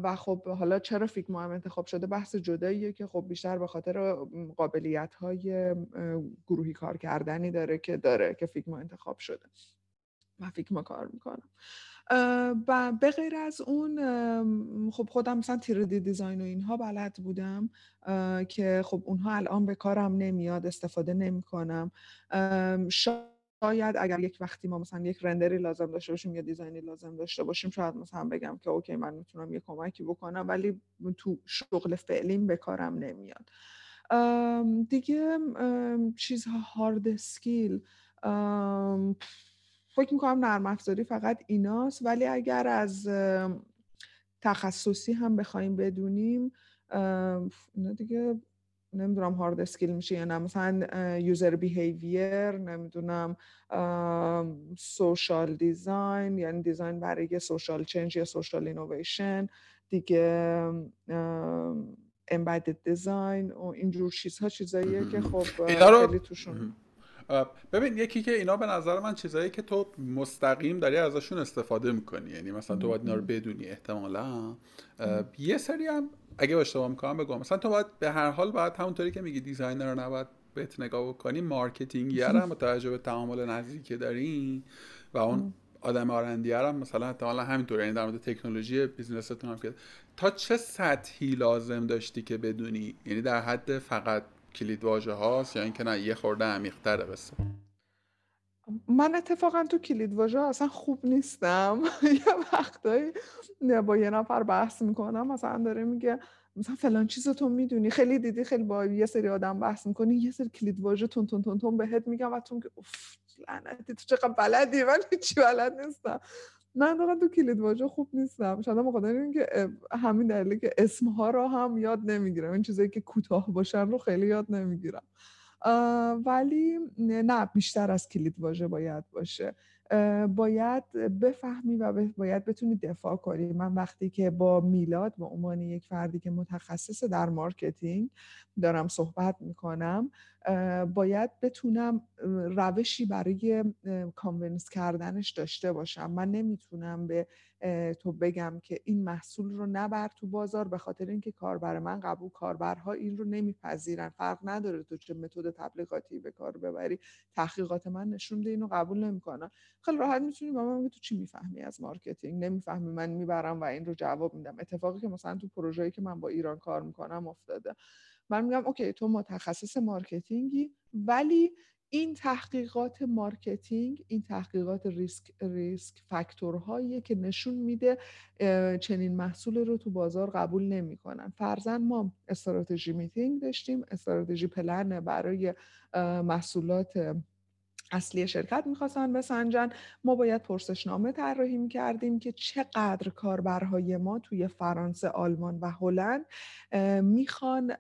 و خب حالا چرا فیگما هم انتخاب شده؟ بحث جداییه که خب بیشتر به خاطر قابلیت های گروهی کار کردنی داره که داره که فیگما انتخاب شده. و فیگما کار می‌کنم. و به غیر از اون خب خودم مثلا تیردی دیزاین و اینها بلد بودم که خب اونها الان به کارم نمیاد استفاده نمی کنم شاید اگر یک وقتی ما مثلا یک رندری لازم داشته باشیم یا دیزاینی لازم داشته باشیم شاید مثلا بگم که اوکی من می‌تونم یه کمکی بکنم ولی تو شغل فعلیم به کارم نمیاد. دیگه چیزها hard skill فکر می‌کنم نرم افزاری فقط ایناست. ولی اگر از تخصصی هم بخوایم بدونیم اینا دیگه نمی‌دونم hard skill میشه یا نه. مثلا user behavior نمی‌دونم social design یعنی design برای social change یا social innovation دیگه embedded design و اینجور چیزها چیزاییه که خب خیلی توشون
ببین یکی که اینا به نظر من چیزایی که تو مستقیم داری ازشون استفاده می‌کنی. یعنی مثلا تو باید اینا رو بدونی احتمالا. یه سری هم اگه اشتباه می‌کنم بگم. مثلا تو باید به هر حال باید همونطوری که میگی designer رو نباید بهت نگاه بکنی marketing هم با توجه به تعامل نزدیکی که داری و اون آدم R&D هم مثلا احتمالا همینطور یعنی در مورد تکنولوژی business تون هم که تا چه سطحی لازم داشتی که بدونی؟ یعنی در حد فقط کلید واژه هاست یا اینکه نه یه خورده عمیق‌تره قصه
من اتفاقا تو کلید واژه اصلا خوب نیستم. یه وقتایی با یه نفر بحث می‌کنم مثلا داره میگه مثلا فلان چیز تو می‌دونی. خیلی دیدی خیلی با یه سری آدم بحث می‌کنی یه سری کلید واژه تون تون تون تون بهت میگم و تو که اوف لعنتی تو چقدر بلدی من چی بلد نیستم. من واقعا تو کلید واژه خوب نیستم. شاید بخاطر اینکه همین دلیلی که اسمها رو هم یاد نمی‌گیرم. این چیزایی که کوتاه باشن رو خیلی یاد نمی‌گیرم. ولی نه بیشتر از کلید واژه باید باشه. باید بفهمی و باید بتونی دفاع کنی. من وقتی که با میلاد به عنوان یک فردی که متخصص در marketing دارم صحبت می‌کنم باید بتونم روشی برای convince کردنش داشته باشم. من نمی‌تونم به تو بگم که این محصول رو نبر تو بازار به خاطر اینکه کاربر من قبول کاربرها این رو نمیپذیرن. فرق نداره تو چه method تبلیغاتی به کار ببری. تحقیقات من نشون داده اینو قبول نمی‌کنن. خیلی راحت می‌تونی با من تو چی می‌فهمی از marketing؟ نمی‌فهمی من می‌برم و این رو جواب میدم. اتفاقی که مثلا تو پروژه‌ای که من با ایران کار می‌کنم افتاده. من میگم okay تو متخصص marketing ی ولی این تحقیقات marketing این تحقیقات risk risk factor هایی که نشون میده چنین محصول رو تو بازار قبول نمی‌کنن. فرضا ما strategy meeting داشتیم strategy plan برای محصولات اصلی شرکت می‌خواستن بسنجن. ما باید پرسشنامه طراحی کردیم که چقدر کاربرهای ما توی فرانسه، آلمان و هلند می‌خوان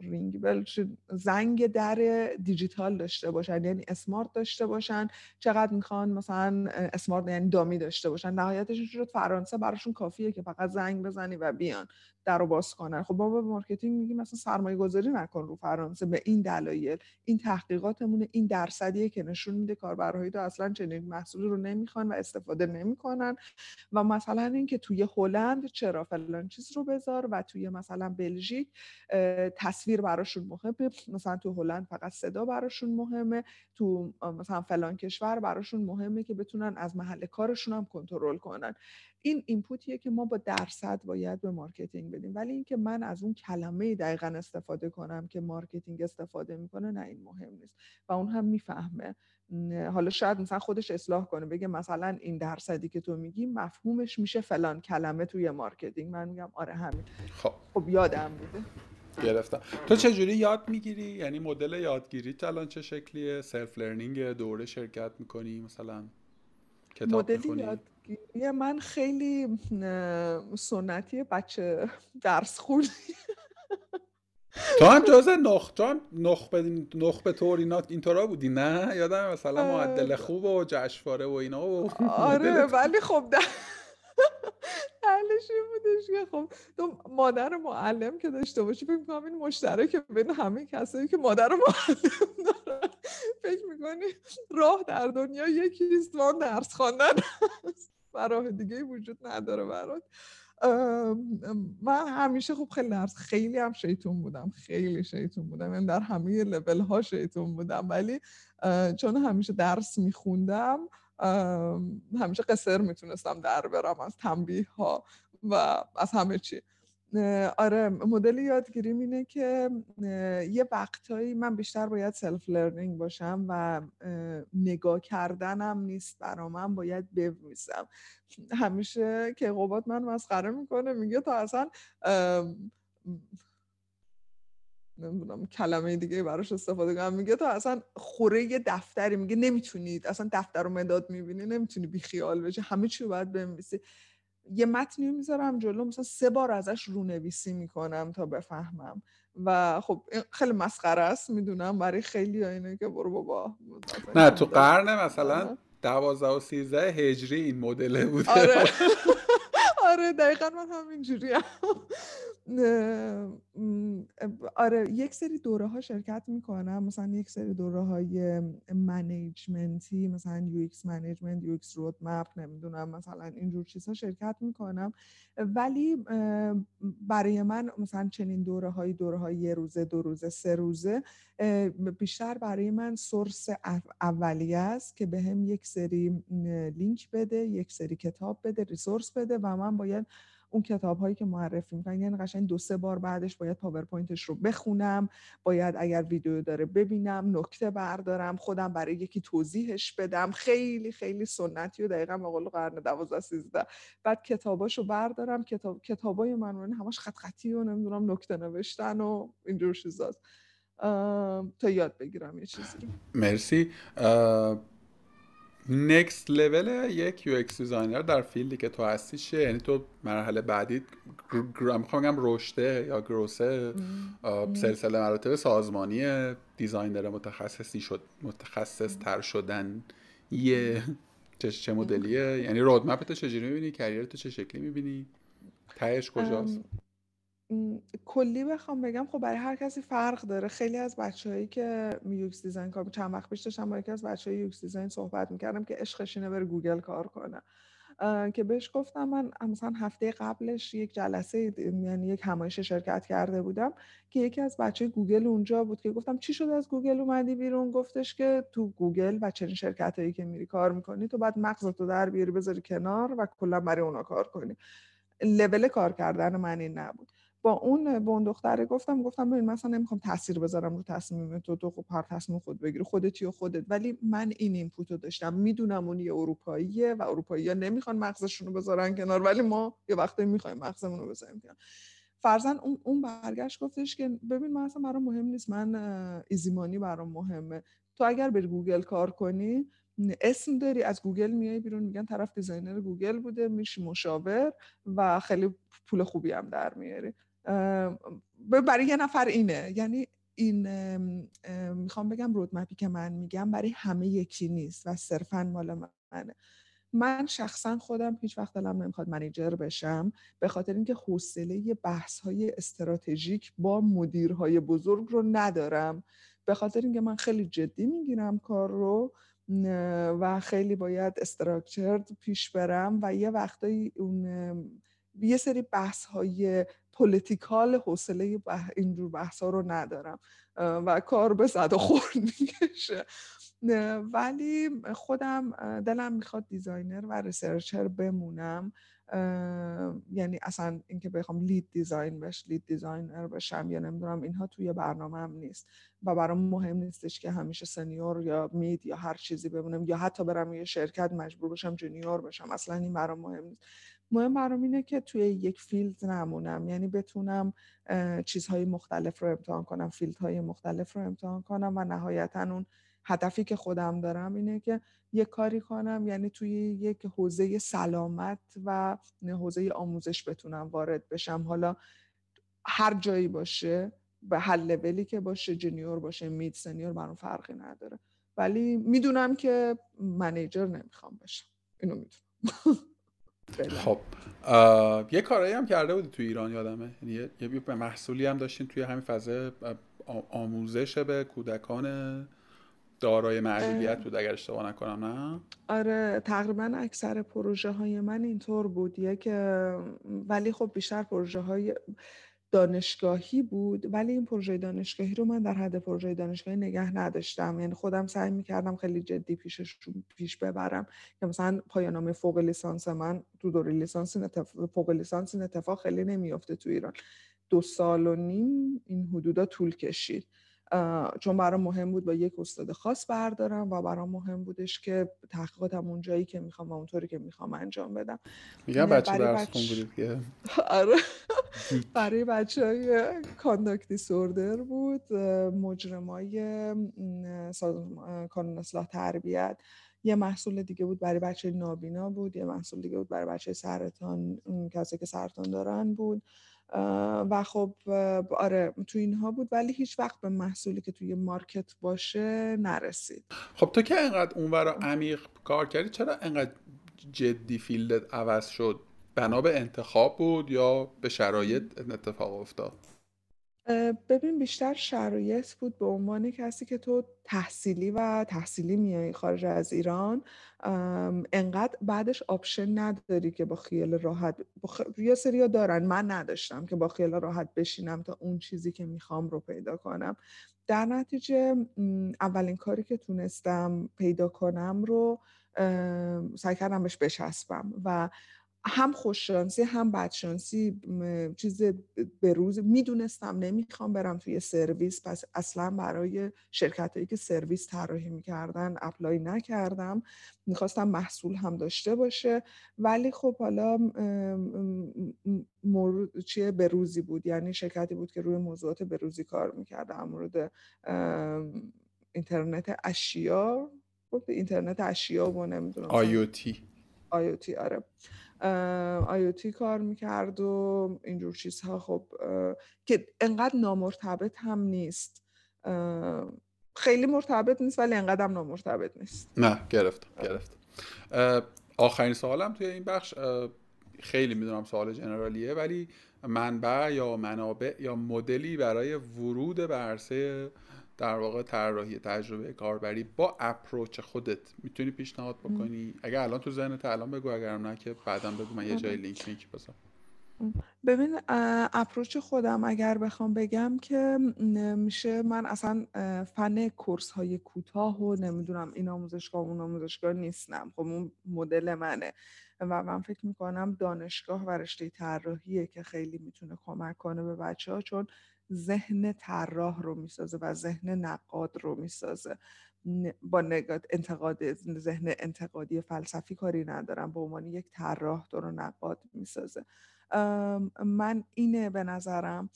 ring bell زنگ در دیجیتال داشته باشن یعنی smart داشته باشن چقدر می‌خوان مثلا smart یعنی dummy داشته باشن. نهایتش شد فرانسه براشون کافیه که فقط زنگ بزنی و بیان در رو باز کنن. خب ما به marketing میگیم مثلا سرمایه گذاری نکن رو فرانسه به این دلایل. این تحقیقاتمون این درصدیه که نشون میده کاربرهای تو اصلا چنین محصولی رو نمی‌خوان و استفاده نمی‌کنن. و مثلا اینکه توی هلند چرا فلان چیز رو بذار و توی مثلا بلژیک تصویر براشون مهمه مثلا تو هلند فقط صدا براشون مهمه تو مثلا فلان کشور براشون مهمه که بتونن از محل کارشون هم کنترل کنن. این input یه که ما با درصد باید به marketing بدیم. ولی اینکه من از اون کلمه دقیقا استفاده کنم که marketing استفاده می‌کنه نه این مهم نیست. و اون هم می‌فهمه. حالا شاید مثلا خودش اصلاح کنه بگه مثلا این درصدی که تو میگی مفهومش میشه فلان کلمه توی marketing. من میگم آره همین. خب, خب یادم بوده.
گرفتم. تو چه جوری یاد می‌گیری؟ یعنی مدل یادگیری الان چه شکلیه؟ self learning دوره شرکت می‌کنی مثلا
کتاب مدلی یادگیری من خیلی سنتی بچه درس خوندی.
تو هم جز نخ تو هم نخ به نخ به طور اینا اینطورا بودی؟ نه؟ یادم مثلا معدل خوب و جشنواره و اینا و
آره ولی خب حلش این بودش که خب تو مادر معلم که داشته باشی فکر می‌کنم این مشترک بین همه کسایی که مادر معلم دارن. فکر می‌کنی راه در دنیا یکیست وان درس خواندن و راه دیگه وجود نداره برات. من همیشه خب خیلی درس خیلی هم شیطون بودم خیلی شیطون بودم. یعنی در همه لول ها شیطون بودم. ولی چون همیشه درس میخوندم همیشه قسر می‌تونستم در برم از تنبیه ها و از همه چی. آره مدل یادگیری اینه که یه وقتهایی من بیشتر باید self learning باشم و نگاه کردنم نیست برا من باید بنویسم همیشه که قبات من مسخره می‌کنه میگه تا اصلا نمی‌دونم کلمه دیگه براش استفاده کنم. میگه تا اصلا خوره یه دفتری. میگه نمی‌تونید. اصلا دفتر رو مداد می‌بینی نمی‌تونی بی خیال بشه همه چی باید بنویسی. یه متنی می‌ذارم جلو. مثلا سه بار ازش رونویسی می‌کنم تا بفهمم. و خب خیلی مسخره است. می‌دونم برای خیلی اینه که برو بابا.
نه تو قرن مثلا دوازده و سیزده هجری این مدله بوده.
آره. آره دقیقا من همینجوری هم آره یک سری دوره ها شرکت می‌کنم. مثلا یک سری دوره های management ی مثلا UX management UX roadmap نمی‌دونم مثلا اینجور چیزها شرکت می‌کنم. ولی برای من مثلا چنین دوره های دوره های یه روزه دو روزه سه روزه بیشتر برای من source اولیه است که بهم یک سری لینک بده یک سری کتاب بده resource بده و من باید اون کتاب هایی که معرفی می‌کنن یعنی قشنگ دو سه بار بعدش باید PowerPoint ش رو بخونم باید اگر ویدیو داره ببینم نکته بردارم خودم برای یکی توضیحش بدم. خیلی خیلی سنتی و دقیقا قول قرن 12 13 بعد کتاباشو بردارم کتاب کتابای من همش خط خطی و نمی‌دونم نکته نوشتن و اینجور چیزاست. تا یاد بگیرم یه چیزی
مرسی. next level یک UX designer در field ی که تو هستی چیه؟ یعنی تو مرحله بعدی می‌خوام بگم رشته یا growth ه سلسله مراتب سازمانی designer متخصصی شد متخصص تر شدن. یه چه, چه مدلیه؟ یعنی roadmap تو چجوری می‌بینی؟ career تو چه شکلی می‌بینی؟ تهش کجاست؟
کلی بخوام بگم خب برای هر کسی فرق داره. خیلی از بچههایی که UX design کار چند وقت پیش داشتم با یکی از بچه های UX design صحبت می‌کردم که عشقش اینه بره گوگل کار کنه. که بهش گفتم من مثلا هفته قبلش یک جلسه یعنی یک همایش شرکت کرده بودم که یکی از بچه گوگل اونجا بود که گفتم چی شده از گوگل اومدی بیرون؟ گفتش که تو گوگل و چنین شرکت هایی که میری کار می‌کنی تو بعد مغزتو در بیاری بذاری کنار و کلا برای اونا کار کنی. لول کار کردن من این نبود. با اون به اون دختره گفتم گفتم ببین مثلا نمی‌خوام تاثیر بذارم رو تصمیم تو تو خب هر تصمیم خود بگیری خودتی و خودت. ولی من این input رو داشتم. می‌دونم اون یه اروپاییه و اروپایی ها نمی‌خوان مغزشون رو بذارن کنار ولی ما یه وقتی می‌خوایم مغزمون رو بذاریم کنار. فرزن اون اون برگشت گفتش که ببین من اصلا برام مهم نیست. من easy money برام مهمه. تو اگر بری گوگل کار کنی اسم داری از گوگل میای بیرون. میگن طرف designer گوگل بوده میشی مشاور و خیلی پول خوبی هم در میاری. برای یه نفر اینه. یعنی این می‌خوام بگم roadmap ی که من میگم برای همه یکی نیست و صرفا مال منه. من شخصا خودم هیچ وقت دلم نمی‌خواد manager بشم به خاطر اینکه حوصله بحث های استراتژیک با مدیرهای بزرگ رو ندارم. به خاطر اینکه من خیلی جدی می‌گیرم کار رو و خیلی باید استراکچرد پیش برم و یه وقتایی اون یه سری بحث های پولیتیکال حوصله بح... اینجور بحث ها رو ندارم و کار به زد و خورد می‌کشه. ولی خودم دلم می‌خواد designer و researcher بمونم. یعنی اصلا اینکه بخوام lead design بش lead designer بشم یا نمی‌دونم اینها توی برنامه هم نیست. و برام مهم نیستش که همیشه senior یا mid یا هر چیزی بمونم یا حتی برم یه شرکت مجبور بشم junior بشم. اصلا این برام مهم نیست. مهم برام اینه که توی یک field نمونم. یعنی بتونم چیزهای مختلف رو امتحان کنم field های مختلف رو امتحان کنم و نهایتا اون هدفی که خودم دارم اینه که یه کاری کنم یعنی توی یک حوزه سلامت و حوزه آموزش بتونم وارد بشم. حالا هر جایی باشه به هر لولی که باشه جونیور باشه مید سنیور برام فرقی نداره. ولی می‌دونم که منیجر نمی‌خوام بشم. اینو می‌دونم.
خب یه کارایی هم کرده بودی توی ایران یادمه؟ یعنی یه محصولی هم داشتین توی همین فضای آموزش به کودکان دارای معلولیت بود اگر اشتباه نکنم نه؟
آره تقریبا اکثر پروژه های من اینطور بود. که ولی خب بیشتر پروژه های دانشگاهی بود ولی این پروژه دانشگاهی رو من در حد پروژه دانشگاهی نگه نداشتم. یعنی خودم سعی می‌کردم خیلی جدی پیشش پیش ببرم. که مثلا پایانامه فوق لیسانس من تو دوره لیسانس فوق لیسانس این اتفاق خیلی نمیافته تو ایران. دو سال و نیم این حدودا طول کشید. چون برام مهم بود با یک استاد خاص بردارم و برام مهم بودش که تحقیقاتم اون جایی که می‌خوام و اونطوری که می‌خوام انجام بدم.
میگم بچه درس بچ... که.
آره. برای بچه های کانداکت دیسوردر بود مجرمای کانون اصلاح تربیت. یه محصول دیگه بود برای بچه نابینا بود یه محصول دیگه بود برای بچه سرطان کسی که سرطان دارن بود. و خب آره تو اینها بود ولی هیچ وقت به محصولی که توی مارکت باشه نرسید.
خب تو که انقدر اونور عمیق کار کردی چرا انقدر جدی فیلدت عوض شد؟ بنا به انتخاب بود یا به شرایط اتفاق افتاد؟
ببین بیشتر شرایط بود به عنوان کسی که تو تحصیلی و تحصیلی میای خارج از ایران انقدر بعدش option نداری که با خیال راحت بخ... یه سریا دارن. من نداشتم که با خیال راحت بشینم تا اون چیزی که می‌خوام رو پیدا کنم. در نتیجه اولین کاری که تونستم پیدا کنم رو سعی کردم بهش بچسبم و هم خوششانسی هم بدشانسی چیز به روز می‌دونستم نمی‌خوام برم توی سرویس. پس اصلا برای شرکت هایی که سرویس طراحی می‌کردن apply نکردم. می‌خواستم محصول هم داشته باشه. ولی خب حالا مورد چیه روزی بود. یعنی شرکتی بود که روی موضوعات روزی کار می‌کرد. در مورد اینترنت اشیا. اینترنت اشیا و نمی‌دونم
آیوتی
آیوتی آره. آیوتی کار می‌کرد و اینجور چیزها. خب که انقدر نامرتبط هم نیست. خیلی مرتبط نیست ولی انقدر هم نامرتبط نیست.
نه گرفتم گرفتم آخرین سوالم توی این بخش خیلی می‌دونم سوال جنرالیه ولی منبع یا منابع یا مدلی برای ورود به عرصه در واقع طراحی تجربه کاربری با اپروچ خودت می‌تونی پیشنهاد بکنی؟ اگر الان تو ذهنت الان بگو اگرم نه که بعدا بگو من یه جای لینک لینک بذارم.
ببین اپروچ خودم اگر بخوام بگم که میشه من اصلا فن کورس های کوتاه و نمی‌دونم این آموزشگاه اون آموزشگاه نیستم. خب اون مدل منه. و من فکر می‌کنم دانشگاه و رشته طراحیه که خیلی می‌تونه کمک کنه به بچه ها چون ذهن طراح رو می‌سازه و ذهن نقاد رو می‌سازه. با انتقاد ذهن انتقادی فلسفی کاری ندارم. به عنوان یک طراح تو رو نقاد می‌سازه. من اینه به نظرم.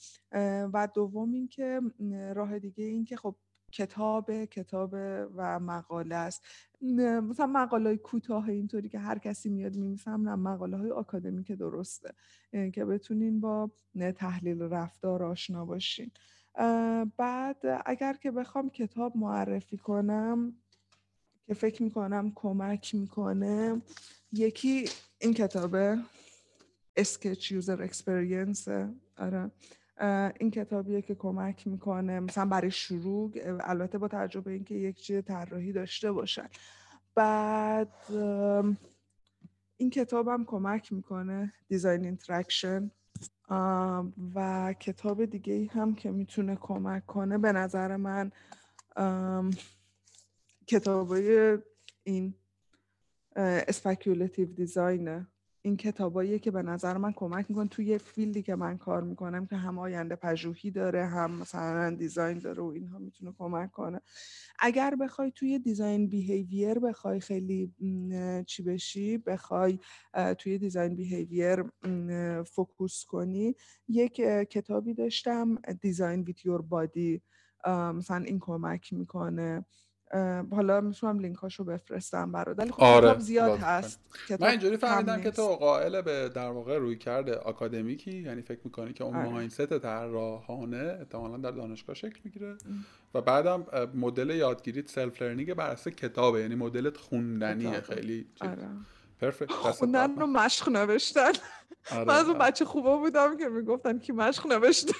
و دوم اینکه راه دیگه این که خب کتاب کتاب و مقاله است. مثلا مقاله های کوتاه اینطوری که هر کسی میاد میمیسم نه مقاله های آکادمی که درسته که بتونین با تحلیل رفتار آشنا باشین. بعد اگر که بخوام کتاب معرفی کنم که فکر می‌کنم کمک می‌کنه یکی این کتابه sketch user experience آره. این کتابیه که کمک می‌کنه مثلا برای شروع البته با تجربه اینکه یک چیز طراحی داشته باشن. بعد این کتابم کمک می‌کنه design interaction و کتاب دیگه هم که می‌تونه کمک کنه به نظر من کتابای این speculative design ه این کتاباییه که به نظر من کمک می‌کنه توی یه field ی که من کار می‌کنم که هم آینده پژوهی داره هم مثلا design داره و اینها می‌تونه کمک کنه. اگر بخوای توی design behavior بخوای خیلی چی بشی بخوای توی design behavior focus کنی یک کتابی داشتم design with your body مثلا این کمک می‌کنه. حالا می‌تونم لینکاشو بفرستم برات. ولی خب آره. زیاد هست.
من اینجوری فهمیدم که تو قائل به در واقع روی کرده آکادمیکی یعنی فکر می‌کنی که اون آره. mindset طراحانه احتمالا در دانشگاه شکل می‌گیره. و بعدم مدل یادگیریت self learning بر اساس کتابه یعنی مدلت خوندنیه. خیلی آره. perfect
خوندن رو مشق نوشتن. آره. من از اون بچه خوبا بودم که می‌گفتن که مشق نوشته.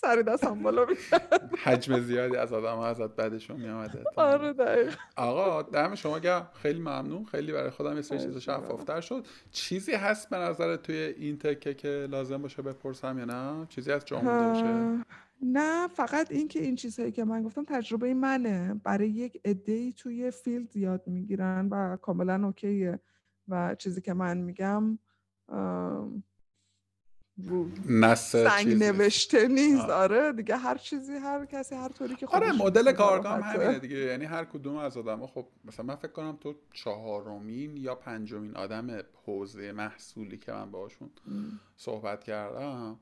سر دستم بالا می‌کرد
حجم زیادی از آدم ازت بعدشون میامده
آره دقیق
آقا دم شما گم خیلی ممنون. خیلی برای خودم یه چیز شفافتر شد. چیزی هست به نظر توی این تکه که لازم باشه بپرسم یا نه؟ چیزی از جا باشه؟
نه فقط این که این چیزهایی که من گفتم تجربه منه. برای یک عده توی فیلد یاد می‌گیرن و کاملا اوکیه. و چیزی که من میگم سنگ نوشته نیست. آره دیگه هر چیزی هر کسی هر طوری که
آره مدل کارگاه همینه دیگه. یعنی هر کدوم از آدم خب مثلا من فکر کنم تو چهارمین یا پنجمین آدم حوزه محصولی که من باشون صحبت کردم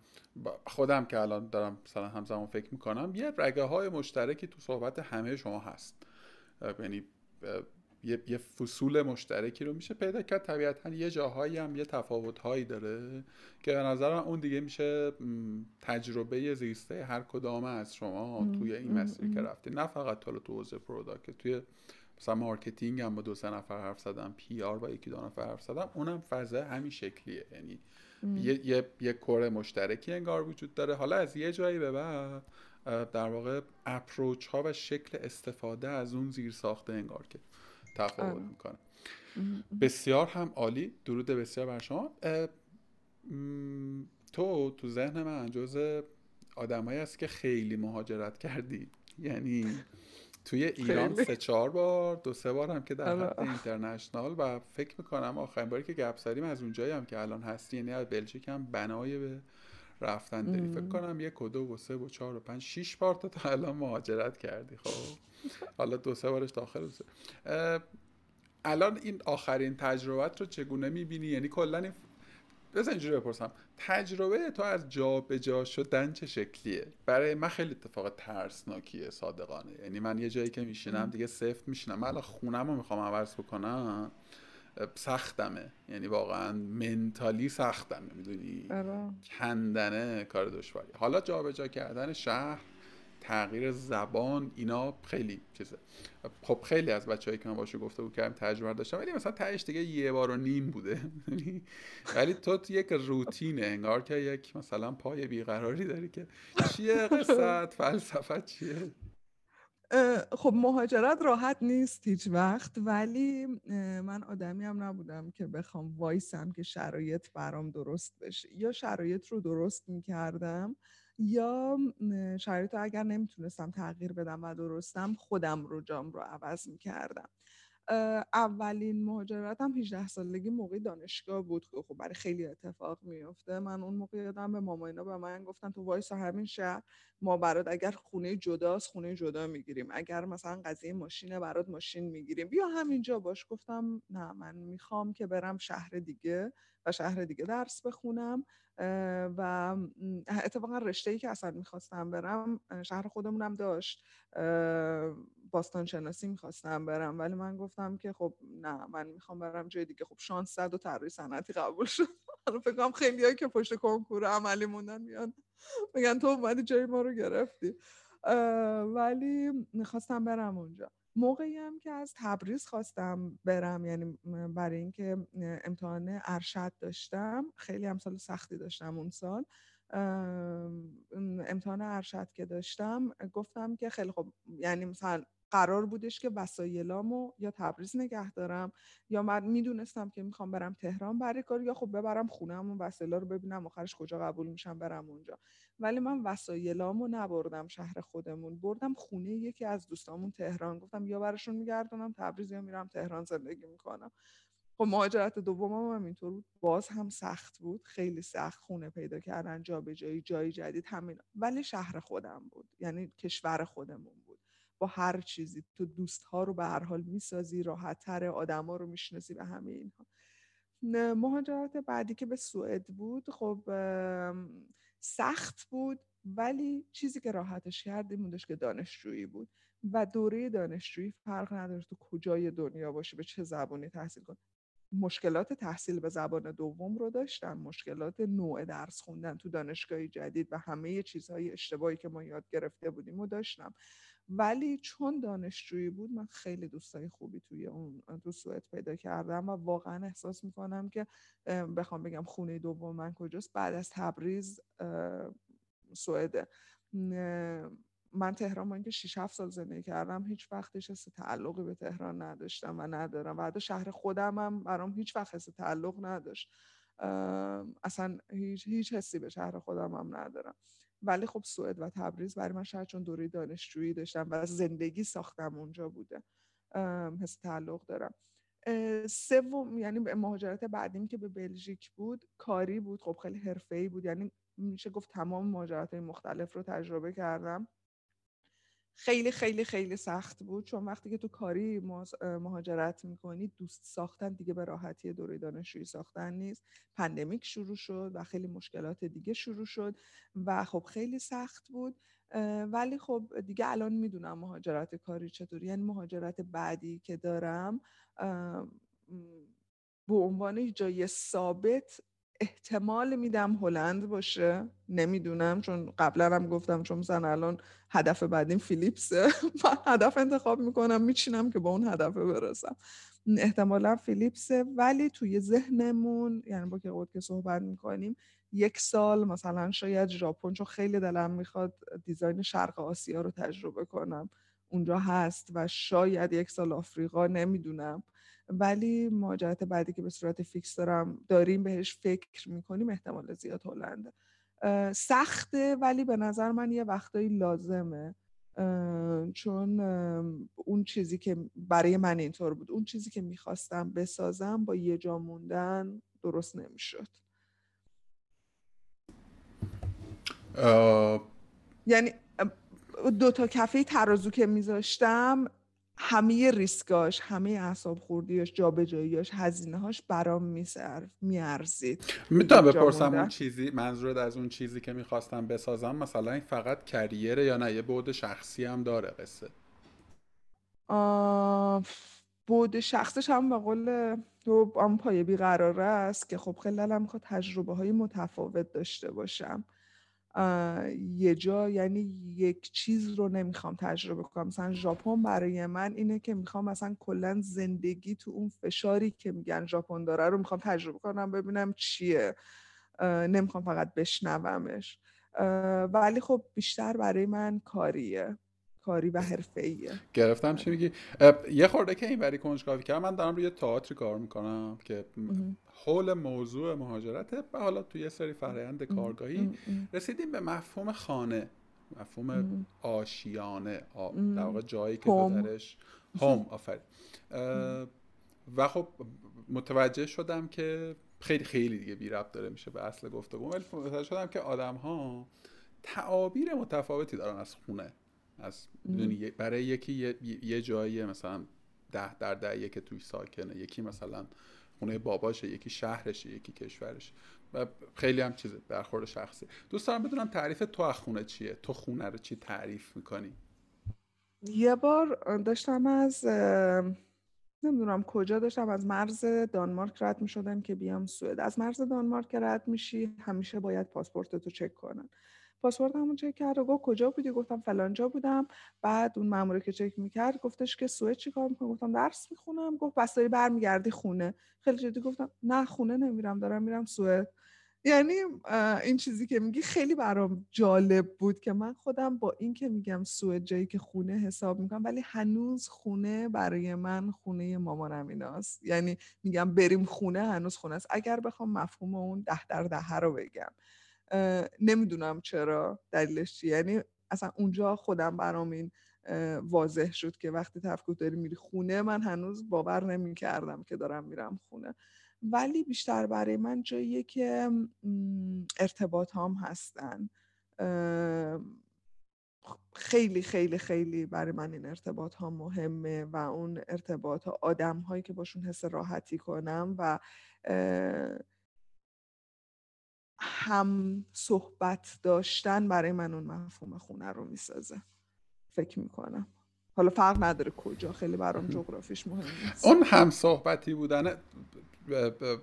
خودم که الان دارم مثلا همزمان فکر می‌کنم یه رگه های مشترکی تو صحبت همه شما هست. یعنی یه،, یه فصول مشترکی رو میشه پیدا کرد. طبیعتا یه جاهایی هم یه تفاوت هایی داره که به نظرم اون دیگه میشه تجربه زیسته هر کدام از شما توی این مسیری که رفتی. نه فقط تو تو حوزه product توی مثلا marketing هم با دو سه نفر حرف زدم PR با یکی دو نفر حرف زدم اونم فضا همین شکلیه. یعنی یه, یه،, یه core مشترکی انگار وجود داره. حالا از یه جایی به بعد در واقع اپروچ ها و شکل استفاده از اون زیر ساخته انگار که تفاوت آره. می‌کنه. بسیار هم عالی. درود بسیار بر شما. تو تو ذهن من جز آدمایی هست که خیلی مهاجرت کردی. یعنی توی ایران سه چهار بار دو سه بار هم که در آره. حد اینترنشنال و فکر می‌کنم آخرین باری که گپ از اونجایی هم که الان هستی. یعنی از بلژیک هم بنای به رفتن داری. فکر کنم یک و دو و سه و چهار و پنج شیش بار تو تا الان مهاجرت کردی خب. حالا دو سه بارش داخل سه. الان این آخرین تجربت رو چگونه می‌بینی؟ یعنی کلا این بذار اینجوری بپرسم. تجربه تو از جا به جا شدن چه شکلیه؟ برای من خیلی اتفاق ترسناکیه صادقانه. یعنی من یه جایی که میشینم دیگه سفت میشینم. من الان خونم رو می‌خوام عوض بکنم. سختمه. یعنی واقعا منتالی سختمه. می‌دونی؟ آره. کندنه کار دشواری. حالا جابجا کردن شهر تغییر زبان اینا خیلی چیزه. خب خیلی از بچه‌ای که من باشه گفته بود کردم تجربه داشتم ولی مثلا تهش دیگه یه بار و نیم بوده. ولی تو یک روتینه. انگار که یک مثلا پای بیقراری داری که چیه؟ قصت فلسفه چیه؟
خب مهاجرت راحت نیست هیچ وقت ولی من آدمی هم نبودم که بخوام وایسم که شرایط برام درست بشه. یا شرایط رو درست می‌کردم یا شرایط رو اگر نمی‌تونستم تغییر بدم و درستم خودم رو جام رو عوض می‌کردم. اولین مهاجرتم 18 سالگی موقع دانشگاه بود که خب برای خیلی اتفاق میفته من اون موقع یادم به ماماینا به من گفتن تو وایسا همین شهر ما برات اگر خونه جداست خونه جدا می‌گیریم. اگر مثلا قضیه ماشینه برات ماشین می‌گیریم. بیا همینجا باش. گفتم نه من می‌خوام که برم شهر دیگه. و شهر دیگه درس بخونم و اتفاقا رشته ای که اصلا می‌خواستم برم شهر خودمونم داشت. باستان شناسی می‌خواستم برم ولی من گفتم که خب نه من می‌خوام برم جای دیگه. خب شانس زد و طراحی صنعتی قبول شد. حالا فکر کنم خیلیایی که پشت کنکور عملی موندن میان. میگن تو اومدی جای ما رو گرفتی. ولی می‌خواستم برم اونجا. موقعی هم که از تبریز خواستم برم یعنی برای اینکه امتحان ارشد داشتم خیلی هم سال سختی داشتم اون سال امتحان ارشد که داشتم گفتم که خیلی خوب یعنی مثلا قرار بودش که وسایلامو یا تبریز نگه دارم یا من می‌دونستم که می‌خوام برم تهران برای کار یا خب ببرم خونم و وسایلا رو ببینم آخرش کجا قبول میشم برم اونجا. ولی من وسایلامو نبردم شهر خودمون. بردم خونه یکی از دوستامون تهران. گفتم یا براشون میگردونم تبریز یا میرم تهران زندگی می‌کنم. خب مهاجرت دومم هم اینطور بود. باز هم سخت بود. خیلی سخت خونه پیدا کردن جابجایی جای جدید همین. ولی شهر خودم بود. یعنی کشور خودمون بود. با هر چیزی. تو دوست ها رو به هر حال می‌سازی راحت تر آدما رو می‌شناسی به همه اینها. مهاجرت بعدی که به سوئد بود خب سخت بود ولی چیزی که راحتش کرد این بودش که دانشجویی بود. و دوره دانشجویی فرق نداره تو کجای دنیا باشی به چه زبانی تحصیل کن. مشکلات تحصیل به زبان دوم رو داشتم. مشکلات نوع درس خوندن تو دانشگاهی جدید و همه چیزهای اشتباهی که ما یاد گرفته بودیم و داشتم. ولی چون دانشجویی بود من خیلی دوستای خوبی توی اون تو سوئد پیدا کردم و واقعا احساس می‌کنم که بخوام بگم خونه دوم من کجاست بعد از تبریز سوئده. من تهران با اینکه 6 7 سال زندگی کردم هیچ وقتش حس تعلقی به تهران نداشتم و ندارم. و شهر خودم هم برام هیچ وقت حس تعلق نداشت. اصلا هیچ هیچ حسی به شهر خودم هم ندارم. ولی خب سوئد و تبریز برای من شاید چون دوره دانشجویی داشتم و زندگی ساختم اونجا بوده. حس تعلق دارم. سوم یعنی مهاجرت بعدیم که به بلژیک بود کاری بود. خب خیلی حرفه‌ای بود. یعنی میشه گفت تمام مهاجرت مختلف رو تجربه کردم. خیلی خیلی خیلی سخت بود. چون وقتی که تو کاری مهاجرت می‌کنی دوست ساختن دیگه به راحتی دوره دانشجویی ساختن نیست. پندمیک شروع شد و خیلی مشکلات دیگه شروع شد و خب خیلی سخت بود. ولی خب دیگه الان می‌دونم مهاجرت کاری چطوری. یعنی مهاجرت بعدی که دارم به عنوان جای ثابت احتمال میدم هلند باشه. نمی‌دونم چون قبلا هم گفتم چون مثلا الان هدف بعدیم فیلیپسه من هدف انتخاب می‌کنم میچینم که با اون هدف برسم. احتمالا فیلیپسه ولی توی ذهنمون یعنی با که که صحبت می‌کنیم یک سال مثلا شاید ژاپن چون خیلی دلم می‌خواد دیزاین شرق آسیا رو تجربه کنم. اونجا هست و شاید یک سال آفریقا نمی‌دونم. ولی مهاجرت بعدی که به صورت فیکس دارم داریم بهش فکر می‌کنیم احتمال زیاد هلنده. سخته ولی به نظر من یه وقتایی لازمه. چون اون چیزی که برای من اینطور بود اون چیزی که می‌خواستم بسازم با یه جا موندن درست نمی‌شد. یعنی دو تا کفه ترازو که میذاشتم همه ریسکاش همه اعصاب خوردیاش جابجاییاش هزینه هاش برام میسر میارزید.
می‌تونم بپرسم اون چیزی منظورت از اون چیزی که می‌خواستم بسازم مثلا این فقط کریره یا نه؟ یه بعد شخصی هم داره قصه.
بود شخصش هم به قول تو هم پایه بیقراره است که خب خیلی دلم می‌خواد تجربه های متفاوت داشته باشم. یه جا یعنی یک چیز رو نمی‌خوام تجربه کنم. مثلا ژاپن برای من اینه که می‌خوام مثلا کلا زندگی تو اون فشاری که میگن ژاپن داره رو می‌خوام تجربه کنم ببینم چیه. نمی‌خوام فقط بشنومش. ولی خب بیشتر برای من کاریه. کاری و حرفه‌ایه.
گرفتم چی میگی؟ یه خورده که این بری کنجکاوی کردم من دارم روی تئاتر کار می‌کنم که حول موضوع مهاجرت و حالا توی یه سری فرایند کارگاهی رسیدیم به مفهوم خانه مفهوم آشیانه در واقع جایی که تو درش هوم آفرین. و خب متوجه شدم که خیلی خیلی دیگه بی ربط داره میشه به اصل گفتگو. ولی متوجه شدم که آدم ها تعابیر متفاوتی دارن از خونه. از برای یکی یه, یه جایی مثلا ده در ده که توی ساکنه یکی مثلا خونه باباشه یکی شهرشه یکی کشورشه. و خیلی هم چیزه برخورد شخصی. دوست دارم بدونم تعریف تو از خونه چیه؟ تو خونه رو چی تعریف می‌کنی؟
یه بار داشتم از نمی‌دونم کجا داشتم از مرز دانمارک رد می شدم که بیام سوئد. از مرز دانمارک رد میشی همیشه باید پاسپورت تو چک کنن. پاسپورت همون چک کرد و گفت کجا بودی؟ گفتم فلانجا بودم. بعد اون ماموری که چک می‌کرد گفتش که سوئد چیکار می‌کنم گفتم درس می‌خونم. گفت بس داری برمیگردی خونه. خیلی جدی گفتم نه خونه نمیرم. دارم میرم سوئد. یعنی این چیزی که میگی خیلی برام جالب بود که من خودم با این که میگم سوئد جایی که خونه حساب می‌کنم ولی هنوز خونه برای من خونه مامانم ایناست. یعنی میگم بریم خونه هنوز خونه است. اگر بخوام مفهوم اون ده در ده رو بگم. نمی‌دونم چرا دلیلش چیه. یعنی اصلا اونجا خودم برام این واضح شد که وقتی تفکر داری میری خونه من هنوز باور نمی کردم که دارم میرم خونه. ولی بیشتر برای من جاییه که ارتباط هم هستن. خیلی خیلی خیلی برای من این ارتباط ها مهمه و اون ارتباط ها آدم هایی که باشون حس راحتی کنم و هم صحبت داشتن برای من اون مفهوم خونه رو می‌سازه. فکر می‌کنم. حالا فرق نداره کجا خیلی برام جغرافیش مهم نیست.
اون هم صحبتی بودن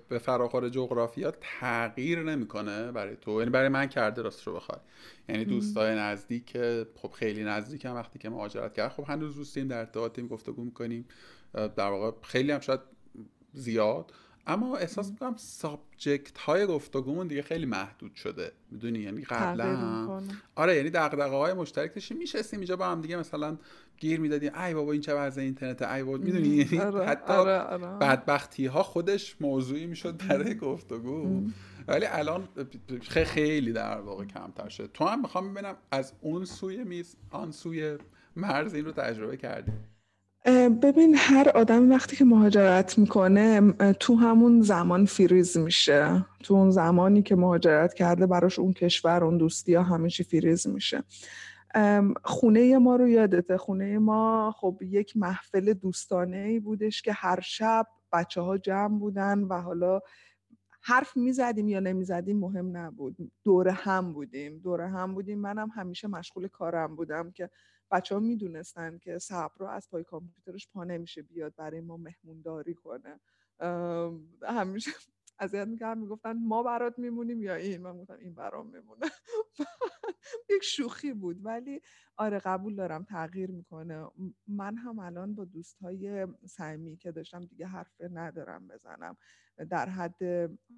به فراخور جغرافیا تغییر نمی‌کنه برای تو؟ یعنی برای من کرده راست رو بخوای. یعنی دوستای نزدیک خب خیلی نزدیک هم وقتی که مهاجرت کرد خب هنوز دوستیم در ارتباطیم گفتگو می‌کنیم. در واقع خیلی هم شاید زیاد. اما احساس می‌کنم سابجکت های گفتگومون دیگه خیلی محدود شده. می‌دونی؟ یعنی قبلا آره یعنی دغدغه های مشترک داشتیم. میشستیم اینجا با هم دیگه مثلا گیر می‌دادیم. ای بابا این چه وضع اینترنت ای بابا می‌دونی؟ یعنی آره، حتی آره، آره. بدبختی ها خودش موضوعی می‌شد برای گفتگو ولی الان خیلی در واقع کمتر شده. تو هم می‌خوام ببینم از اون سوی میز آن سوی مرز این رو تجربه کردی.
ببین هر آدم وقتی که مهاجرت می‌کنه تو همون زمان فریز میشه. تو اون زمانی که مهاجرت کرده براش اون کشور اون دوستی ها همه فریز میشه. خونه ما رو یادته. خونه ما خب یک محفل دوستانه ای بودش که هر شب بچه ها جمع بودن و حالا حرف می‌زدیم یا نمی‌زدیم مهم نبود. دور هم بودیم. دور هم بودیم. منم همیشه مشغول کارم بودم که بچه ها می‌دونستن که صبر رو از پای کامپیوترش پا نمیشه بیاد برای ما مهمونداری کنه. همیشه اذیت می‌کردم می‌گفتن ما برات میمونیم یا این؟ من گفتم این برام میمونه. یک شوخی بود. ولی آره قبول دارم تغییر می‌کنه. من هم الان با دوستهای صمیمی که داشتم دیگه حرف ندارم بزنم. در حد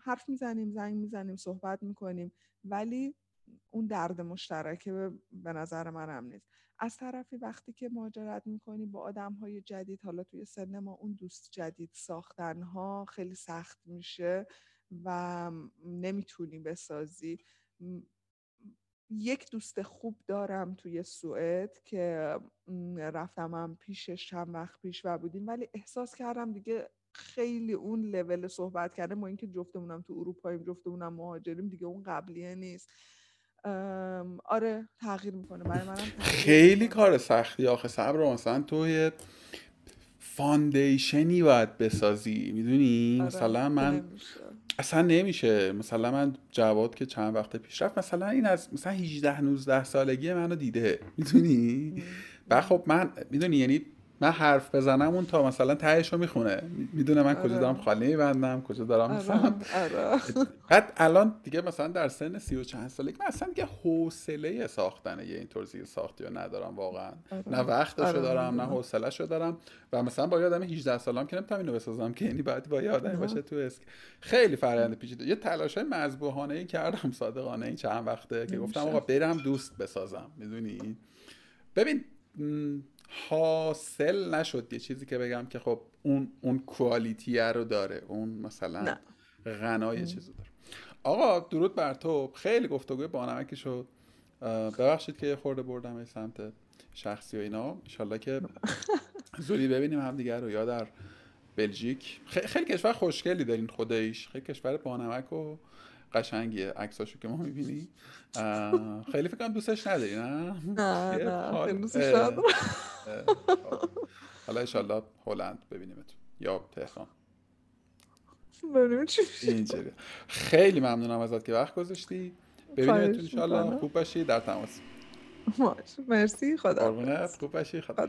حرف می‌زنیم زنگ می‌زنیم صحبت می‌کنیم. ولی اون درد مشترکه به نظر منم نیست. از طرفی وقتی که مهاجرت می‌کنی با آدم های جدید حالا توی سن ما اون دوست جدید ساختن ها خیلی سخت میشه و نمی‌تونی بسازی. یک دوست خوب دارم توی سوئد که رفتم هم پیشش چند وقت پیش و بودیم ولی احساس کردم دیگه خیلی اون لول صحبت کرده ما اینکه جفتمونم تو اروپاییم جفتمونم مهاجریم دیگه اون قبلیه نیست. آره تغییر می‌کنه. برای منم
خیلی کار سختی. آخه صبر مثلا تو foundation ی باید بسازی می‌دونی؟ آره، مثلا من اصلا نمیشه. مثلا من جواد که چند وقت پیش رفت مثلا این از مثلا 18 19 سالگی منو دیده. می‌دونی؟ و خب من می‌دونی؟ یعنی من حرف بزنم اون تا مثلا تهش رو می‌خونه می‌دونه من کجا دارم آره. خالی میبندم کجا دارم آره، آره. بعد الان دیگه مثلا در سن سی و چند سالگی من اصلا دیگه حوصله ساختن یه اینطور زیر ساختی رو ندارم واقعا. نه وقتشو دارم نه حوصلهشو دارم. و مثلا با یه آدم 18 سالم که نمی‌تونم اینو بسازم که یعنی باید با یه آدمی باشه تو اسک. خیلی فرآیند پیچیده. یه تلاش های مذبوحانه ای کردم صادقانه این چند وقته که گفتم آقا برم دوست بسازم. می‌دونی؟ ببین حاصل نشد یه چیزی که بگم که خب اون اون کوالیتی رو داره. اون مثلا غنای چیزی داره. آقا درود بر تو. خیلی گفتگوی بانمکی شد. ببخشید که یه خورده بردم سمت شخصی و اینا. انشالله که زودی ببینیم هم دیگر رو یا در بلژیک. خیلی کشور خوشگلی دارین خودش. خیلی کشور بانمک و قشنگیه عکساشو که ما می‌بینی. خیلی فکرم دوستش نداری
نه؟ نه نه دوستش
حالا انشالله هلند ببینیمتون. یا تهران. اینجوری خیلی ممنونم ازت که وقت گذاشتی. ببینیمتون انشالله خوب باشی. در تماس.
مرسی. خدا
خوب باشی. خدا